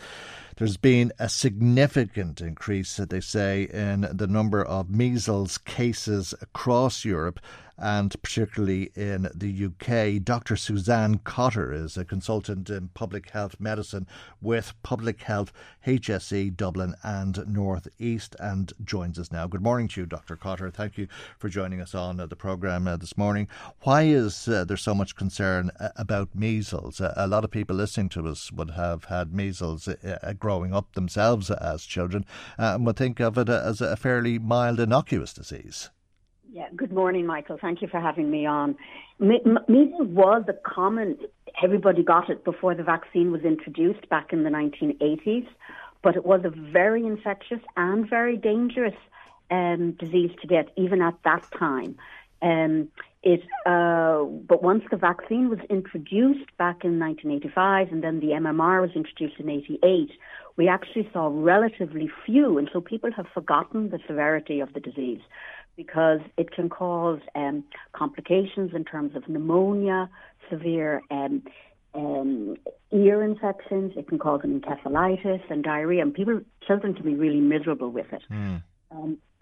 There's been a significant increase, they say, in the number of measles cases across Europe and particularly in the UK. Dr. Suzanne Cotter is a consultant in public health medicine with Public Health HSE Dublin and North East and joins us now. Good morning to you, Dr. Cotter. Thank you for joining us on uh, the programme uh, this morning. Why is uh, there so much concern about measles? A lot of people listening to us would have had measles growing up themselves as children and would think of it as a fairly mild, innocuous disease. Yeah, good morning, Michael. Thank you for having me on. Measles was a common, everybody got it before the vaccine was introduced back in the 1980s, but it was a very infectious and very dangerous um, disease to get, even at that time. Um, it, uh, but once the vaccine was introduced back in 1985 and then the MMR was introduced in 88, we actually saw relatively few, and so people have forgotten the severity of the disease because it can cause um, complications in terms of pneumonia, severe um, um, ear infections. It can cause an encephalitis and diarrhea, and people, children, can be really miserable with it. Mm.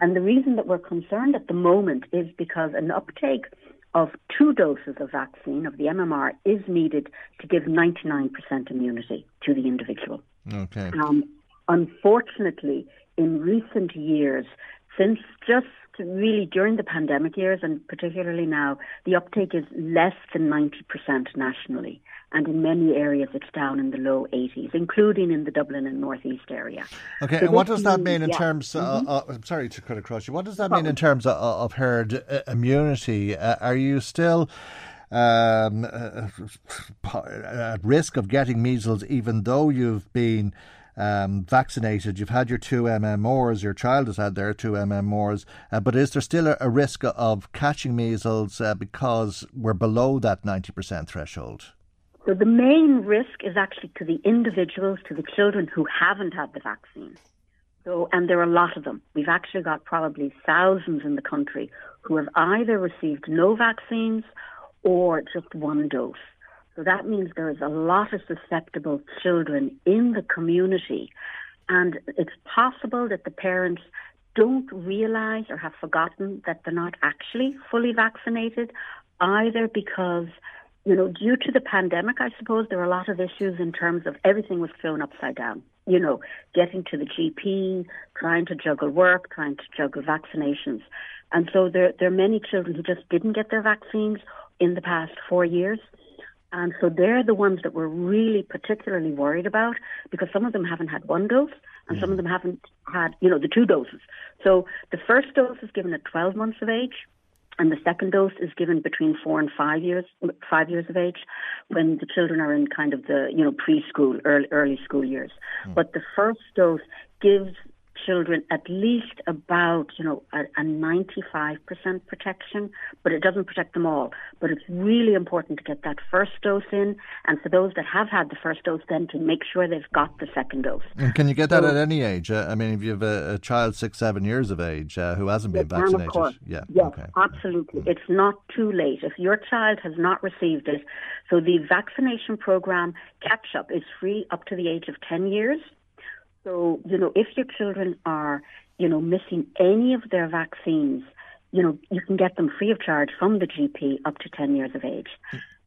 and the reason that we're concerned at the moment is because an uptake of two doses of vaccine of the MMR is needed to give 99% immunity to the individual. Okay. Um, unfortunately, in recent years, since just really during the pandemic years and particularly now, the uptake is less than 90% nationally. And in many areas, it's down in the low 80s, including in the Dublin and Northeast area. Okay, so and what does that mean in yeah. terms? mm-hmm. uh, I'm sorry to cut across you. What does that mean in terms of, of herd uh, immunity? Uh, are you still um, uh, at risk of getting measles, even though you've been um, vaccinated, you've had your two MMRs, your child has had their two MMRs, uh, but is there still a, a risk of catching measles uh, because we're below that 90% threshold? So the main risk is actually to the individuals, to the children who haven't had the vaccine. So, and there are a lot of them. We've actually got probably thousands in the country who have either received no vaccines or just one dose. So that means there is a lot of susceptible children in the community. And it's possible that the parents don't realize or have forgotten that they're not actually fully vaccinated, either because, you know, due to the pandemic, I suppose there are a lot of issues in terms of everything was thrown upside down. You know, getting to the GP, trying to juggle work, trying to juggle vaccinations. And so there, there are many children who just didn't get their vaccines in the past four years. And so they're the ones that we're really particularly worried about because some of them haven't had one dose and some of them haven't had, you know, the two doses. So the first dose is given at 12 months of age and the second dose is given between four and five years, five years of age, when the children are in kind of the you know preschool, early, early school years. Mm. But the first dose gives children at least about, you know, a, a 95% protection, but it doesn't protect them all. But it's really important to get that first dose in, and for those that have had the first dose, then to make sure they've got the second dose. And can you get that so, at any age? Uh, I mean, if you have a, a, child six, seven years of age uh, who hasn't been vaccinated, of course. yeah, yes, okay. absolutely. Mm-hmm. It's not too late. If your child has not received it, so the vaccination program catch up is free up to the age of 10 years. So, you know, if your children are, you know, missing any of their vaccines, you know, you can get them free of charge from the GP up to 10 years of age.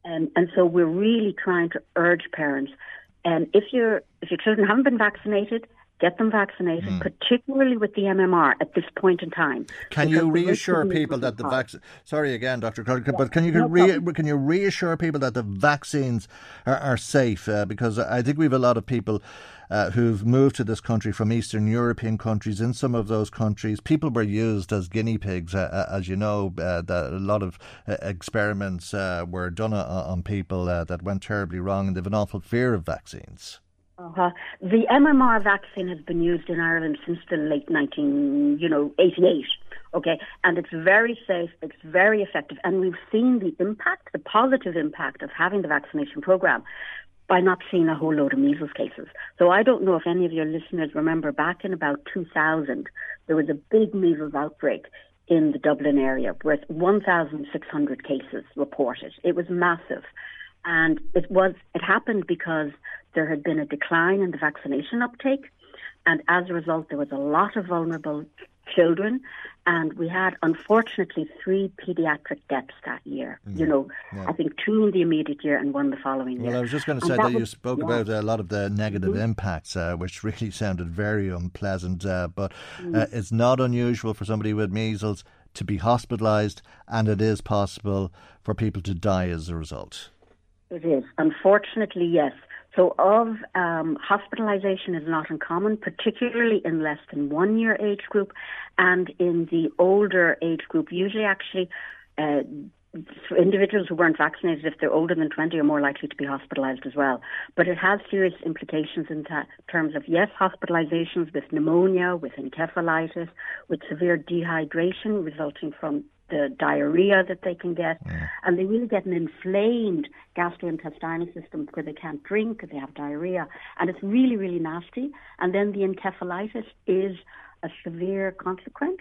Um, and so we're really trying to urge parents, and um, if, your if your children haven't been vaccinated, get them vaccinated, mm. particularly with the MMR at this point in time. Can you reassure people that the vaccine? Sorry again, Doctor Clark, but can you no re- can you reassure people that the vaccines are, are safe? Uh, because I think we have a lot of people. Uh, who've moved to this country from Eastern European countries. In some of those countries, people were used as guinea pigs. Uh, uh as you know, uh, that a lot of uh, experiments were done on people that went terribly wrong, and they've an awful fear of vaccines. Uh-huh. The MMR vaccine has been used in Ireland since the late 19, you know, 88. Okay, and it's very safe, it's very effective, and we've seen the impact, the positive impact of having the vaccination program by not seeing a whole load of measles cases. So I don't know if any of your listeners remember back in about 2000, there was a big measles outbreak in the Dublin area with 1,600 cases reported. It was massive. And it was it happened because there had been a decline in the vaccination uptake, and as a result, there was a lot of vulnerable children, and we had unfortunately three pediatric deaths that year. Mm. You know, yeah. I think two in the immediate year and one the following year. Well, I was just going to say that, that was, you spoke yeah. about a lot of the negative mm-hmm. impacts, uh, which really sounded very unpleasant. Uh, but mm. uh, it's not unusual for somebody with measles to be hospitalised, and it is possible for people to die as a result. It is. Unfortunately, yes. So, of um, hospitalisation is not uncommon, particularly in less than one year age group, and in the older age group. Usually, actually, uh, individuals who weren't vaccinated, if they're older than 20, are more likely to be hospitalised as well. But it has serious implications in terms of, yes, hospitalisations with pneumonia, with encephalitis, with severe dehydration resulting from the diarrhea that they can get, yeah. and they really get an inflamed gastrointestinal system where they can't drink, because they have diarrhea, and it's really, really nasty. And then the encephalitis is a severe consequence,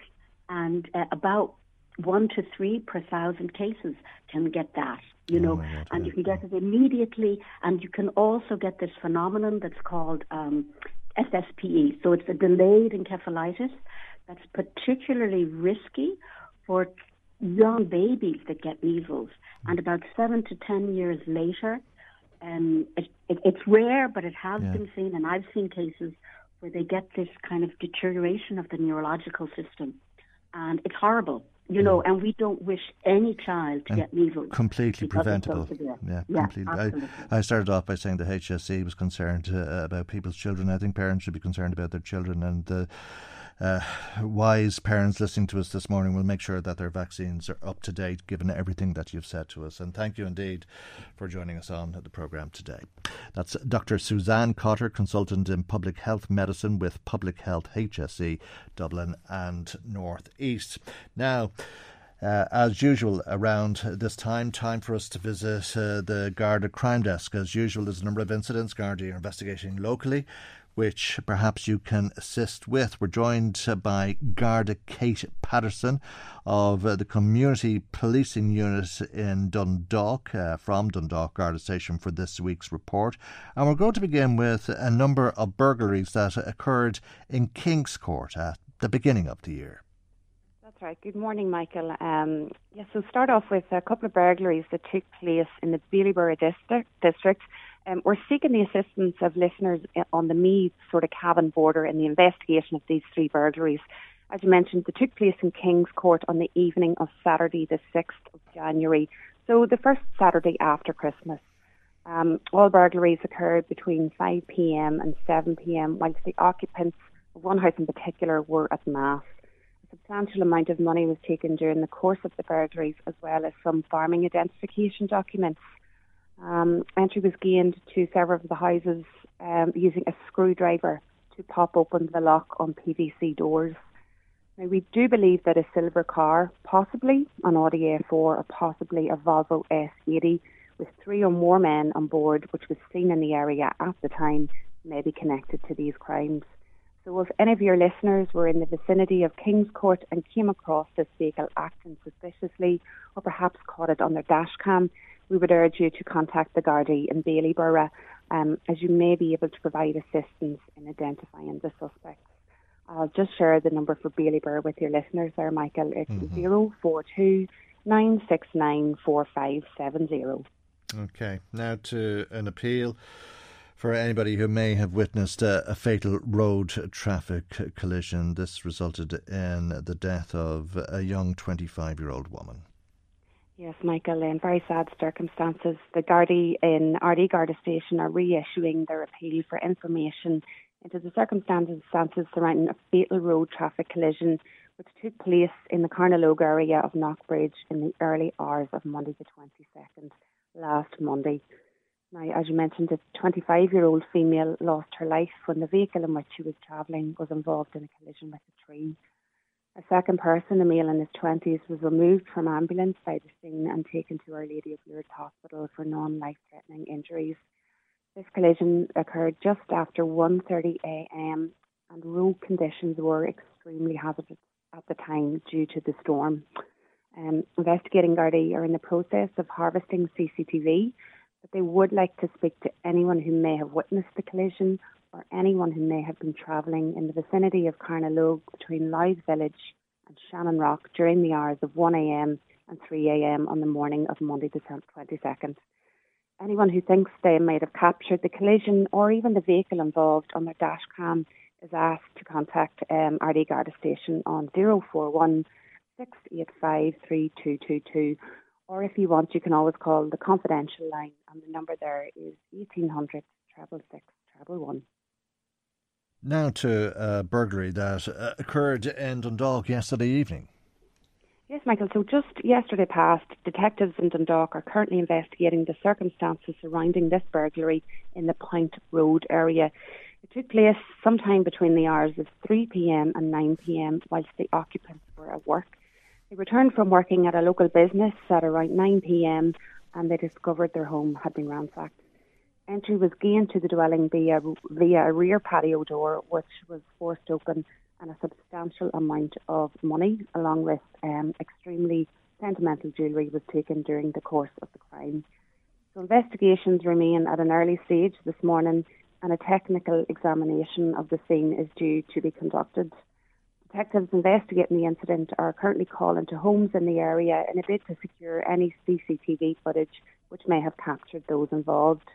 and uh, about one to three per thousand cases can get that. You know, oh God, and you can get it immediately, and you can also get this phenomenon that's called um, SSPE. So it's a delayed encephalitis that's particularly risky for young babies that get measles, and about seven to ten years later, um, it, it, it's rare, but it has yeah. been seen, and I've seen cases where they get this kind of deterioration of the neurological system, and it's horrible. You know, and we don't wish any child to and get measles. Completely preventable. So yeah, yeah, completely. I, I, started off by saying the HSE was concerned uh, about people's children. I think parents should be concerned about their children, and uh, uh, wise parents listening to us this morning will make sure that their vaccines are up to date given everything that you've said to us. And thank you indeed for joining us on the programme today. That's Dr. Suzanne Cotter, consultant in public health medicine with Public Health HSE Dublin and North East. Now, uh, as usual, around this time, time for us to visit uh, the Garda crime desk. As usual, there's a number of incidents Garda are investigating locally which perhaps you can assist with. We're joined by Garda Kate Patterson of uh, the Community Policing Unit in Dundalk, uh, from Dundalk Garda Station, for this week's report. And we're going to begin with a number of burglaries that occurred in Kingscourt at the beginning of the year. That's right. Good morning, Michael. Um, yeah, so start off with a couple of burglaries that took place in the Bailieborough district. district um, we're seeking the assistance of listeners on the Meath sort of Cavan border in the investigation of these three burglaries. As you mentioned, they took place in Kingscourt on the evening of Saturday, the 6th of January, so the first Saturday after Christmas. Um, all burglaries occurred between 5 pm and 7 pm, whilst the occupants of one house in particular were at Mass. Substantial amount of money was taken during the course of the burglaries, as well as some farming identification documents. Um, entry was gained to several of the houses um, using a screwdriver to pop open the lock on PVC doors. Now, we do believe that a silver car, possibly an Audi A4 or possibly a Volvo S80 with three or more men on board, which was seen in the area at the time, may be connected to these crimes. So if any of your listeners were in the vicinity of Kingscourt and came across this vehicle acting suspiciously or perhaps caught it on their dashcam, we would urge you to contact the Gardaí in Bailieborough um, as you may be able to provide assistance in identifying the suspects. I'll just share the number for Ballybor with your listeners there, Michael. It's mm-hmm. 042 969 4570. Okay, now to an appeal for anybody who may have witnessed a, a, fatal road traffic collision. This resulted in the death of a young 25 year old woman. Yes, Michael, in very sad circumstances. The Gardaí in Ardee Garda Station are reissuing their appeal for information into the circumstances surrounding a fatal road traffic collision which took place in the Carnalogue area of Knockbridge in the early hours of Monday the 22nd, last Monday. Now, as you mentioned, a 25 year old female lost her life when the vehicle in which she was travelling was involved in a collision with a tree. A second person, a male in his 20s, was removed from ambulance by the scene and taken to Our Lady of Lourdes Hospital for non life threatening injuries. This collision occurred just after 1:30 a.m. and road conditions were extremely hazardous at the time due to the storm. Um, investigating Gardaí are in the process of harvesting CCTV, but they would like to speak to anyone who may have witnessed the collision or anyone who may have been travelling in the vicinity of Carnalogue between Louth Village and Channonrock during the hours of 1am and 3am on the morning of Monday the 22nd anyone who thinks they might have captured the collision or even the vehicle involved on their dash cam is asked to contact um, Ardee Garda Station on 041 685 3222. Or if you want, you can always call the confidential line, and the number there is 1800 treble six treble one. Now to a burglary that uh, occurred in Dundalk yesterday evening. Yes, Michael. So just yesterday past, detectives in Dundalk are currently investigating the circumstances surrounding this burglary in the Point Road area. It took place sometime between the hours of 3 pm and 9 pm whilst the occupants were at work. They returned from working at a local business at around 9 pm and they discovered their home had been ransacked. Entry was gained to the dwelling via, via a rear patio door, which was forced open and a substantial amount of money, along with um, extremely sentimental jewellery, was taken during the course of the crime. So investigations remain at an early stage this morning, and a technical examination of the scene is due to be conducted. Detectives investigating the incident are currently calling to homes in the area in a bid to secure any CCTV footage which may have captured those involved.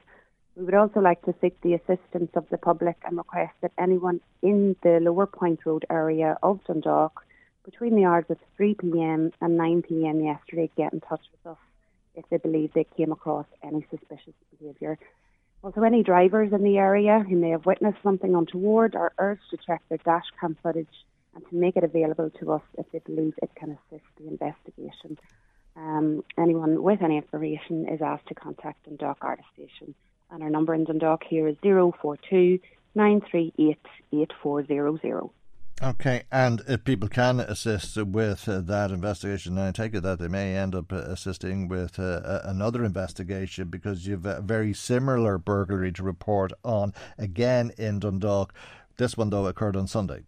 We would also like to seek the assistance of the public and request that anyone in the Lower Point Road area of Dundalk between the hours of 3pm and 9pm yesterday get in touch with us if they believe they came across any suspicious behaviour. Also, any drivers in the area who may have witnessed something untoward are urged to check their dashcam footage and to make it available to us if they believe it can assist the investigation. Um, anyone with any information is asked to contact Dundalk Garda Station and our number in Dundalk here is 042 938 8400. Okay, and if people can assist with uh, that investigation, I take it that they may end up uh, assisting with uh, another investigation because you've a very similar burglary to report on again in Dundalk. This one, though, occurred on Sunday.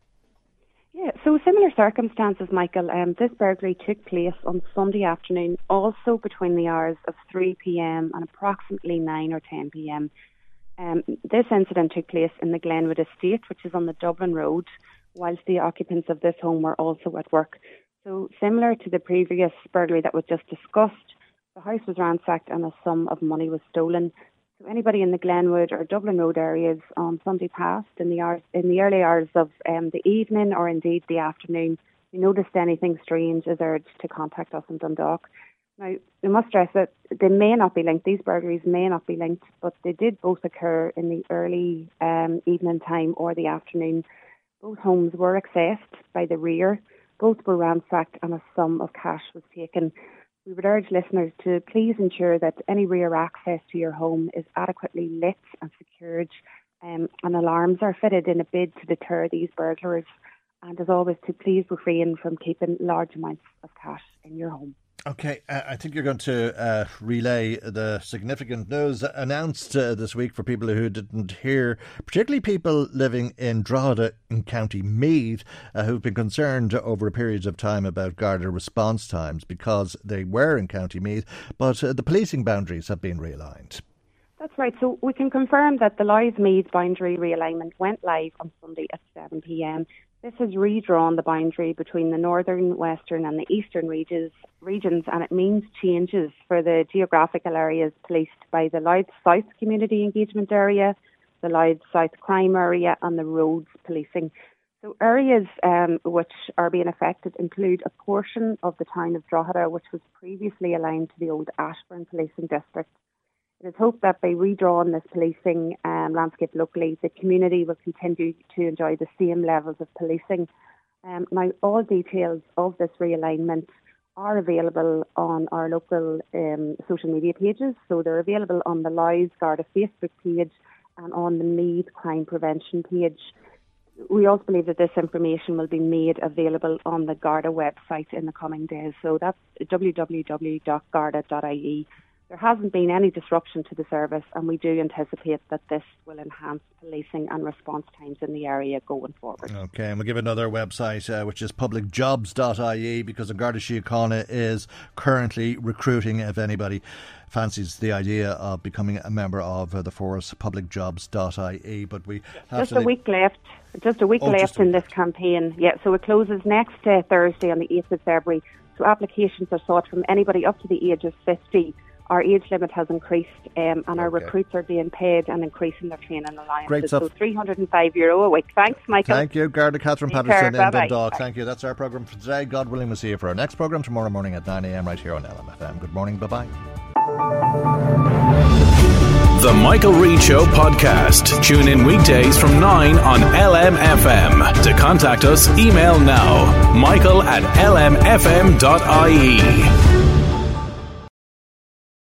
So similar circumstances, Michael. Um, this burglary took place on Sunday afternoon, also between the hours of 3 pm and approximately 9 or 10 pm. Um, this incident took place in the Glenwood Estate, which is on the Dublin Road, whilst the occupants of this home were also at work. So, similar to the previous burglary that was just discussed, the house was ransacked and a sum of money was stolen. So anybody in the Glenwood or Dublin Road areas on Sunday past in the hours, in the early hours of um, the evening or indeed the afternoon, you noticed anything strange, is urged to contact us in Dundalk. Now, we must stress that they may not be linked. These burglaries may not be linked, but they did both occur in the early um, evening time or the afternoon. Both homes were accessed by the rear. Both were ransacked, and a sum of cash was taken. We would urge listeners to please ensure that any rear access to your home is adequately lit and secured, um, and alarms are fitted in a bid to deter these burglars. And as always, to please refrain from keeping large amounts of cash in your home. Okay, uh, I think you're going to uh, relay the significant news announced uh, this week for people who didn't hear, particularly people living in Drogheda in County Meath uh, who've been concerned over periods of time about Garda response times because they were in County Meath, but uh, the policing boundaries have been realigned. That's right. So we can confirm that the Louth Meath boundary realignment went live on Sunday at 7 pm. This has redrawn the boundary between the northern, western, and the eastern regions, regions, and it means changes for the geographical areas policed by the Louth South Community Engagement Area, the Louth South Crime Area, and the Roads Policing. So areas um, which are being affected include a portion of the town of Drogheda, which was previously aligned to the old Ashbourne Policing District. It is hoped that by redrawing this policing um, landscape locally, the community will continue to enjoy the same levels of policing. Um, now, all details of this realignment are available on our local um, social media pages. So they're available on the Louth Garda Facebook page and on the Meath Crime Prevention page. We also believe that this information will be made available on the Garda website in the coming days. So that's www.garda.ie there hasn't been any disruption to the service, and we do anticipate that this will enhance policing and response times in the area going forward. Okay, and we'll give another website, uh, which is publicjobs.ie, because the Garda Síochána is currently recruiting, if anybody fancies the idea of becoming a member of uh, the force, publicjobs.ie. But we just a week left. Just a week oh, left in this campaign. Yeah, so it closes next uh, Thursday on the 8th of February. So applications are sought from anybody up to the age of 50 our age limit has increased um, and okay. our recruits are being paid and increasing their training alliances. Great stuff. So 305 euro a week. Thanks, Michael. Thank you, Garda Catherine Take Patterson in Dundalk. Thank you. That's our programme for today. God willing, we'll see you for our next programme tomorrow morning at 9am right here on LMFM. Good morning. Bye bye. The Michael Reade Show podcast. Tune in weekdays from 9 on LMFM. To contact us, email now michael at lmfm.ie.